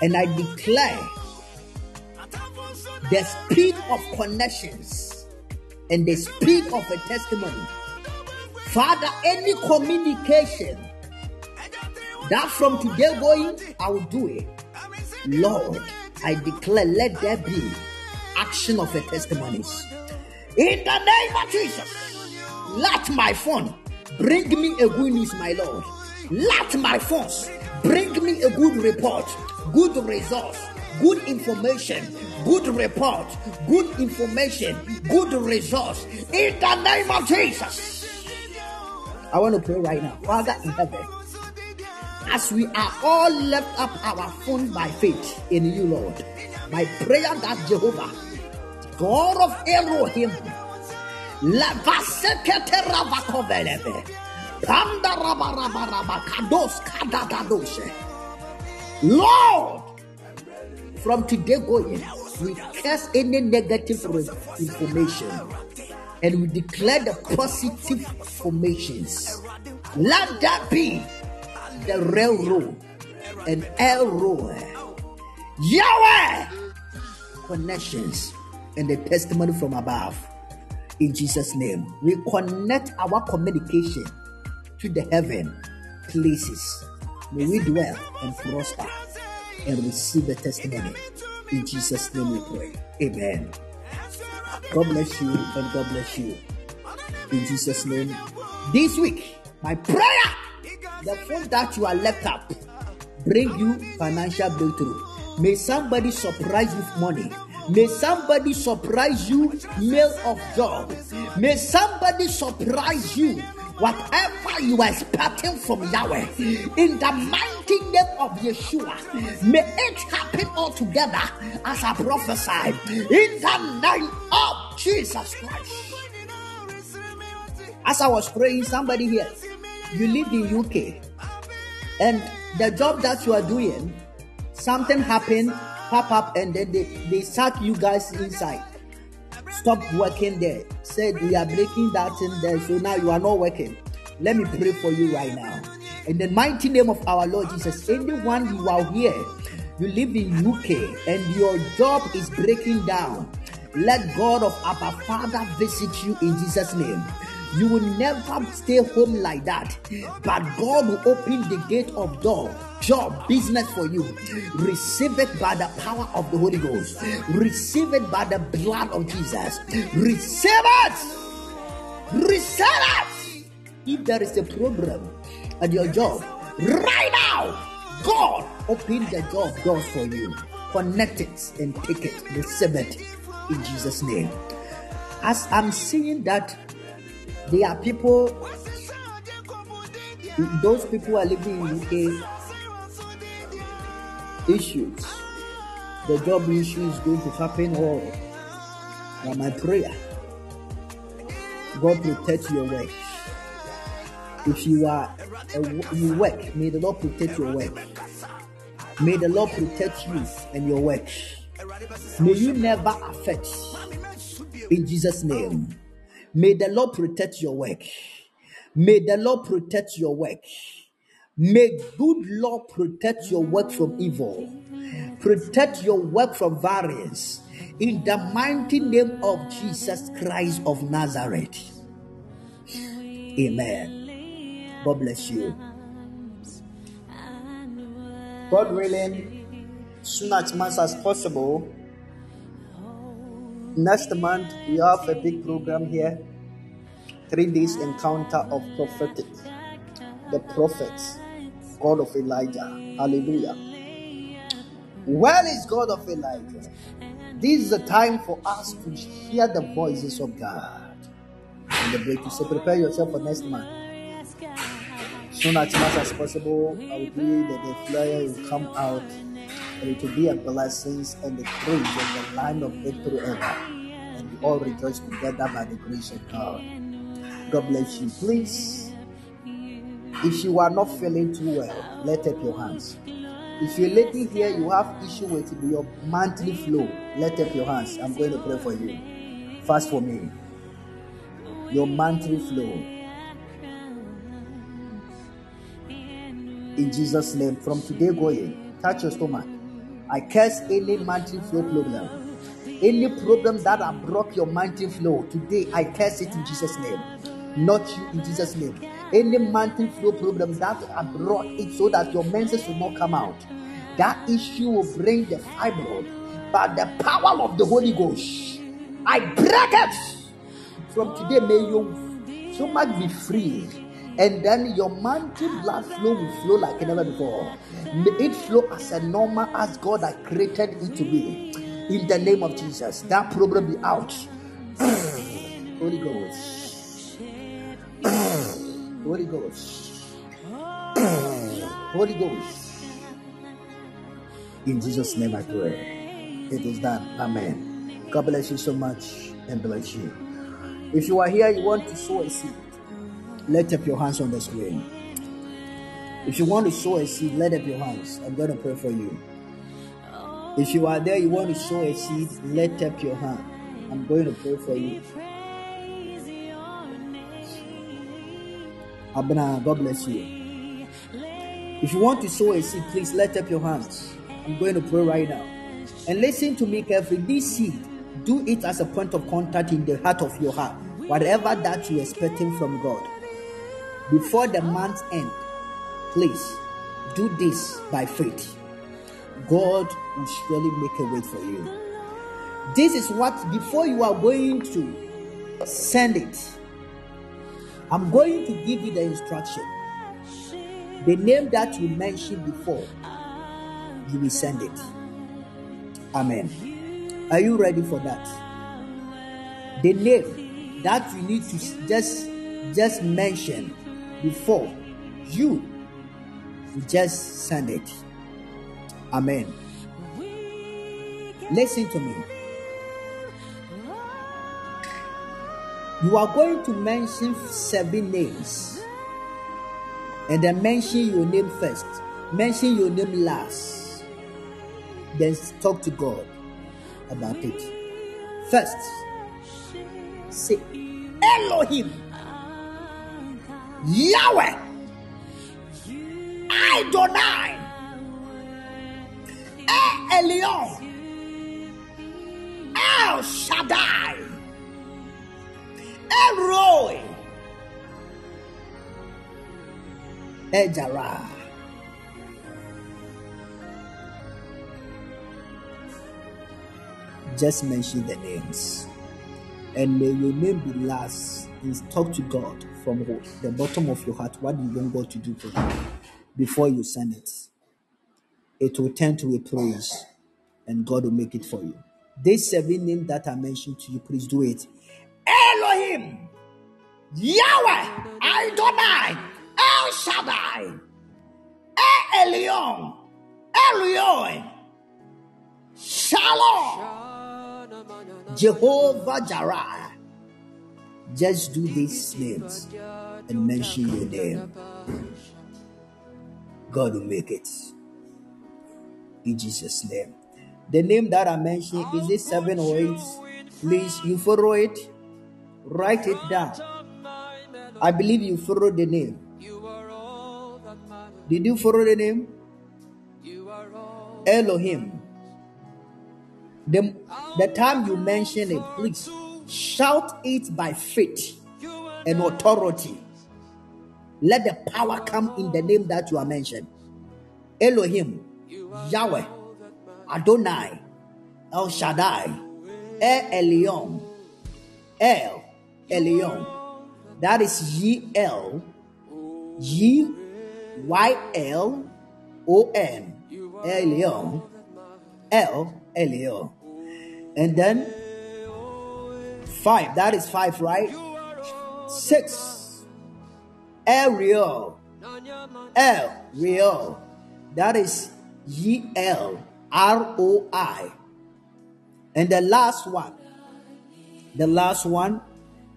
and I declare the speed of connections and the speed of a testimony. Father, any communication that from today going, I will do it. Lord, I declare, let there be action of a testimonies. In the name of Jesus, let my phone bring me a good news, my Lord. Let my phones bring me a good report, good results, good information, good report, good information, good results. In the name of Jesus. I want to pray right now. Father in heaven, as we are all left up our phone by faith in you, Lord, my prayer that Jehovah, God of Elohim. Lord, from today going, we curse any negative information and we declare the positive formations. Let that be the railroad and L road. Yahweh connections and the testimony from above. In Jesus' name, we connect our communication to the heaven places. May we dwell and prosper and receive the testimony. In Jesus' name we pray. Amen. God bless you and God bless you. In Jesus' name. This week, my prayer, the phone that you are left up, bring you financial breakthrough. May somebody surprise you with money. May somebody surprise you, mail of job. May somebody surprise you, whatever you are expecting from Yahweh. In the mighty name of Yeshua, may it happen all together as I prophesied. In the name of Jesus Christ. As I was praying, somebody here, you live in UK, and the job that you are doing, something happened, pop up, and then they, they sack you guys inside. Stop working there. Said we are breaking that in there, so now you are not working. Let me pray for you right now. In the mighty name of our Lord Jesus, anyone you are here, you live in UK and your job is breaking down. Let God of our Father visit you in Jesus' name. You will never stay home like that, but God will open the gate of door, job, business for you. Receive it by the power of the Holy Ghost. Receive it by the blood of Jesus. Receive it Reset it. If there is a problem at your job, right now, God open the job doors for you. Connect it and take it. Receive it in Jesus' name. As I'm seeing that there are people, those people are living in UK, issues, the job issue is going to happen all. My prayer, God protect your work. If you are a, you work, may the Lord protect your work. May the Lord protect you and your work. May you never affect in Jesus' name. May the Lord protect your work. May the Lord protect your work. May good Lord protect your work from evil. Protect your work from variance. In the mighty name of Jesus Christ of Nazareth. Amen. God bless you. God willing, soon as much as possible, next month we have a big program here. Three days encounter of prophetic. The prophets, God of Elijah. Hallelujah. Where is God of Elijah? This is the time for us to hear the voices of God. And the break. So prepare yourself for next month. Soon as much as possible, I will pray that the flyer will come out and it will be a blessing and the praise and the line of victory ever. And we all rejoice together by the grace of God. God bless you. Please, if you are not feeling too well, let up your hands. If you're lady here, you have issue with your monthly flow, let up your hands. I'm going to pray for you. Fast for me. Your monthly flow. In Jesus' name, from today going, touch your stomach. I curse any mountain flow problem. Any problem that have broke your mountain flow, today I curse it in Jesus' name. Not you in Jesus' name. Any mountain flow problem that have brought it so that your menses will not come out. That issue will bring the fibroid. But the power of the Holy Ghost, I break it. From today, may you your stomach be free. And then your monthly blood flow will flow like never before. It flow as a normal as God has created it to be. In the name of Jesus, that problem be out. Holy Ghost. Holy Ghost. Holy Ghost. In Jesus' name I pray. It is done. Amen. God bless you so much and bless you. If you are here, you want to sow a seed, let up your hands on the screen. If you want to sow a seed, let up your hands. I'm going to pray for you. If you are there, you want to sow a seed, let up your hand. I'm going to pray for you. Abena, God bless you. If you want to sow a seed, please let up your hands. I'm going to pray right now. And listen to me carefully. This seed, do it as a point of contact in the heart of your heart. Whatever that you're expecting from God. Before the month end, please do this by faith. God will surely make a way for you. This is what, before you are going to send it, I'm going to give you the instruction. The name that you mentioned before, you will send it. Amen. Are you ready for that? The name that you need to just just mention before you will just send it. Amen. Listen to me. You are going to mention seven names. And then mention your name first. Mention your name last. Then talk to God about it. First, say Elohim, Yahweh, Adonai, El Elyon, El Shaddai, El Roi, El Jarrah. Just mention the names. And may your name be last. Talk to God from the bottom of your heart. What do you want God to do for you before you send it? It will turn to a praise, and God will make it for you. These seven names that I mentioned to you, please do it. Elohim, Yahweh, Adonai, El Shaddai, El Elyon, Elyon, Shalom, Jehovah Jireh. Just do these names and mention your name. God will make it. In Jesus' name. The name that I mentioned, is it seven or eight? Please, you follow it. Write it down. I believe you follow the name. Did you follow the name? Elohim. The, the time you mention it, please shout it by faith and authority. Let the power come in the name that you are mentioned. Elohim, Yahweh, Adonai, El Shaddai, El Elyon, El Elyon. That is Ye L, Ye Y L O N, Elyon, El Elyon. And then five, that is five, right? Six, Ariel, El Roi. That is E L R O I. And the last one, the last one,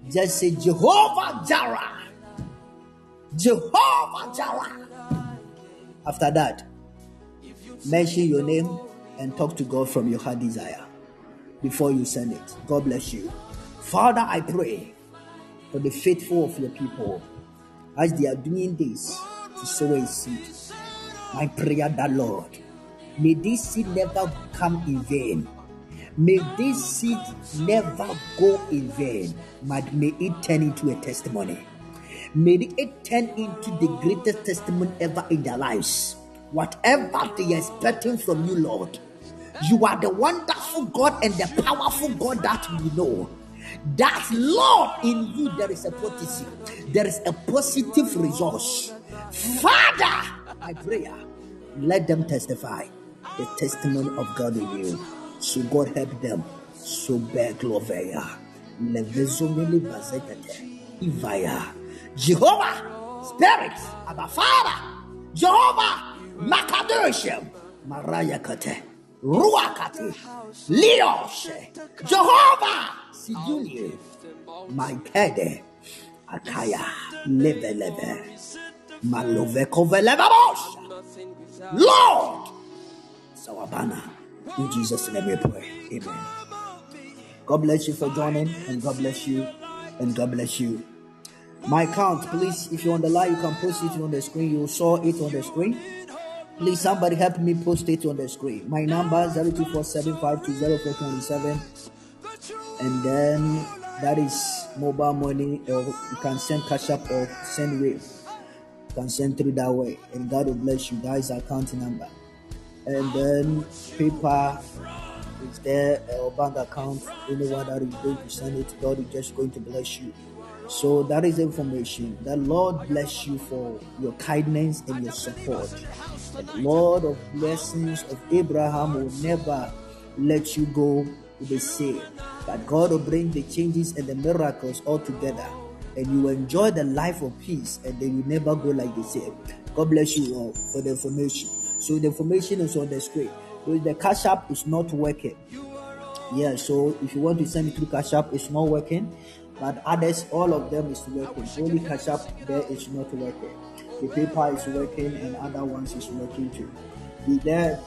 just say Jehovah Jireh. Jehovah Jireh. After that, mention your name and talk to God from your heart desire before you send it. God bless you. Father, I pray for the faithful of your people as they are doing this to sow a seed. My prayer that Lord, may this seed never come in vain. May this seed never go in vain, but may it turn into a testimony. May it turn into the greatest testimony ever in their lives. Whatever they are expecting from you, Lord, you are the wonderful God and the powerful God that we know. That Lord, in you there is a potency, there is a positive resource. Father, I pray, let them testify the testimony of God in you. So God help them. So bear gloria. Levezomele bazekete. Ivaya. Jehovah, Spirit, Abba Father, Jehovah, Makadoshim, Maraya Kate, Ruakati, Leoshe, Jehovah, Siduni, Maikede, Akaya, Leve Leve, Maloveko Velevamos, Lord, Sawabana. In Jesus' name we pray. Amen. God bless you for joining, and God bless you, and God bless you. My account, please, if you're on the line, you can post it on the screen. You saw it on the screen. Please, somebody help me post it on the screen. My number 0247520427. And then that is mobile money, or you can send Cash App or send wave. You can send through that way. And God will bless you. That is account number. And then PayPal is there, or bank account. Anyone that is going to send it, God is just going to bless you. So that is information. The Lord bless you for your kindness and your support. The Lord of blessings of Abraham will never let you go to the same. But God will bring the changes and the miracles all together. And you will enjoy the life of peace and then you never go like the same. God bless you all for the information. So the information is on the screen. So the cash app is not working. Yeah, so if you want to send it through Cash App, it's not working. But others, all of them is working. Only Cash App there is not working. The PayPal is working and other ones is working too. Be there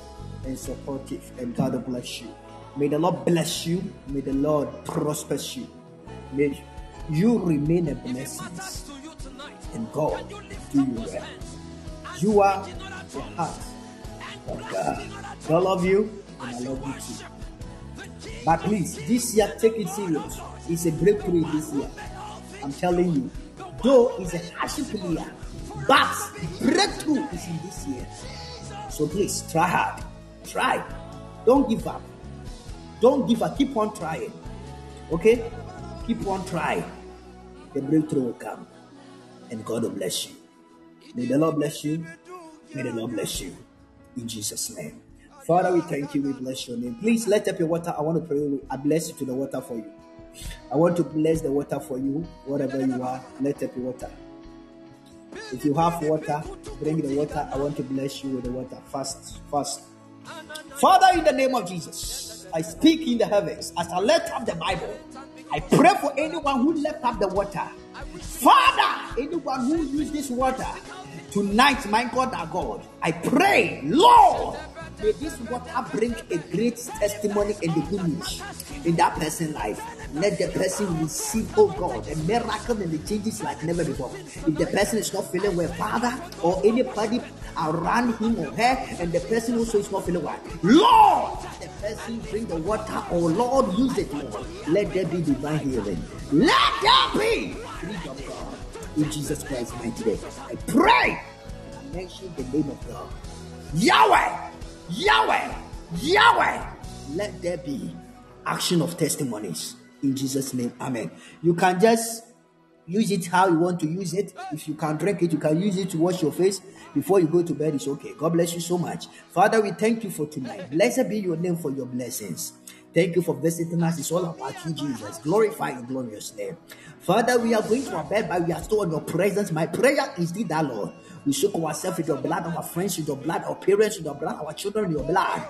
and supportive and God will bless you. May the Lord bless you. May the Lord prosper you. May you remain a blessing. And God do you well. You are the heart of God. I love you and I love you too. But please, this year, take it serious. It's a breakthrough this year. I'm telling you. Though it's a hardship year, but breakthrough is in this year. So please, try hard. Try. Don't give up. Don't give up. Keep on trying. Okay? Keep on trying. The breakthrough will come. And God will bless you. May the Lord bless you. May the Lord bless you. In Jesus' name. Father, we thank you. We bless your name. Please let up your water. I want to pray. I bless you to the water for you. I want to bless the water for you. Whatever you are, let up your water. If you have water, bring the water. I want to bless you with the water. Fast, fast. Father, in the name of Jesus, I speak in the heavens as I lift up the Bible. I pray for anyone who left up the water. Father, anyone who used this water tonight, my God, our God, I pray, Lord, may this water bring a great testimony and the good news in that person's life. Let the person receive, oh God, a miracle and the changes like never before. If the person is not feeling well, Father, or anybody around him or her, and the person also is not feeling well, Lord, the person bring the water, or Lord, use it. Let there be divine healing. Let there be freedom, God. In Jesus Christ's mighty name. I pray I mention the name of God. Yahweh, Yahweh, Yahweh. Let there be action of testimonies in Jesus' name. Amen. You can just use it how you want to use it. If you can drink it, you can use it to wash your face before you go to bed. It's okay. God bless you so much. Father, we thank you for tonight. Blessed be your name for your blessings. Thank you for visiting us. It's all about you, Jesus. Glorify your glorious name. Father, we are going to our bed, but we are still in your presence. My prayer is that, Lord. We soak ourselves with your blood, our friends with your blood, our parents with your blood, our children with your blood.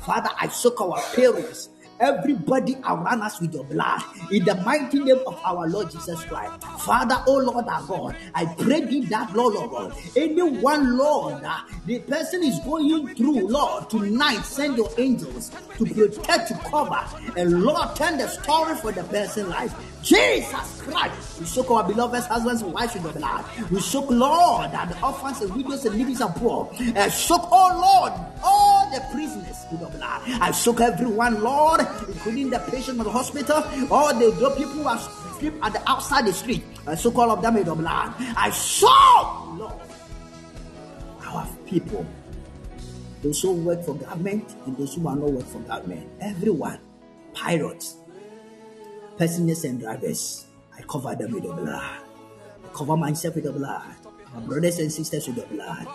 Father, I soak our parents everybody around us with your blood in the mighty name of our Lord Jesus Christ. Father, oh Lord our God, I pray thee that Lord, Lord God, anyone, Lord, the person is going through, Lord, tonight, send your angels to protect, to cover, and Lord, turn the story for the person life. Jesus Christ, we soak our beloved husbands and wives with the blood. We soak, Lord, and the orphans and widows and needy and poor. And soak, oh Lord, all the prisoners with the blood. I soak everyone, Lord, including the patient in the hospital, all the, people who are sleep at the outside the street. I soak all of them with the blood. I soak, Lord, our people. Those who work for government and those who are not work for government. Everyone, pirates, passengers and drivers. I cover them with the blood. I cover myself with the blood. My brothers and sisters with the blood.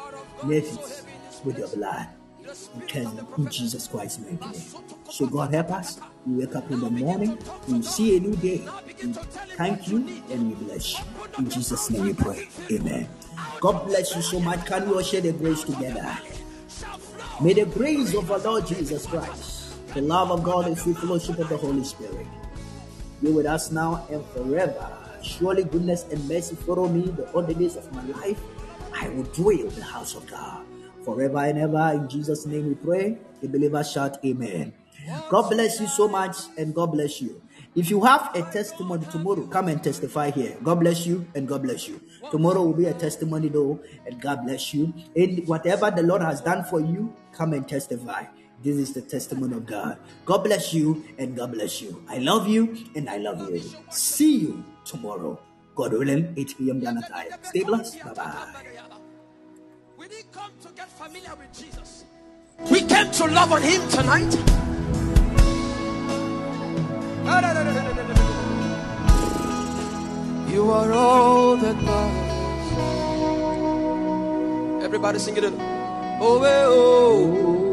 Nephews with the blood. Because in Jesus Christ's name. So God help us. We wake up in the morning. We see a new day. We thank you and we bless you. In Jesus' name we pray. Amen. God bless you so much. Can we all share the grace together? May the grace of our Lord Jesus Christ, the love of God, and sweet fellowship of the Holy Spirit be with us now and forever. Surely goodness and mercy follow me the all the days of my life. I will dwell in the house of God forever and ever. In Jesus' name we pray. The believer shout amen. God bless you so much and God bless you. If you have a testimony tomorrow, come and testify here. God bless you and God bless you. Tomorrow will be a testimony though, and God bless you. And whatever the Lord has done for you, come and testify. This is the testimony of God. God bless you and God bless you. I love you and I love you. See you tomorrow. God willing, 8 p.m. Ghana time. Stay blessed. Bye bye. We didn't come to get familiar with Jesus. We came to love on Him tonight. You are all that matters. Everybody sing it. Oh, eh, oh,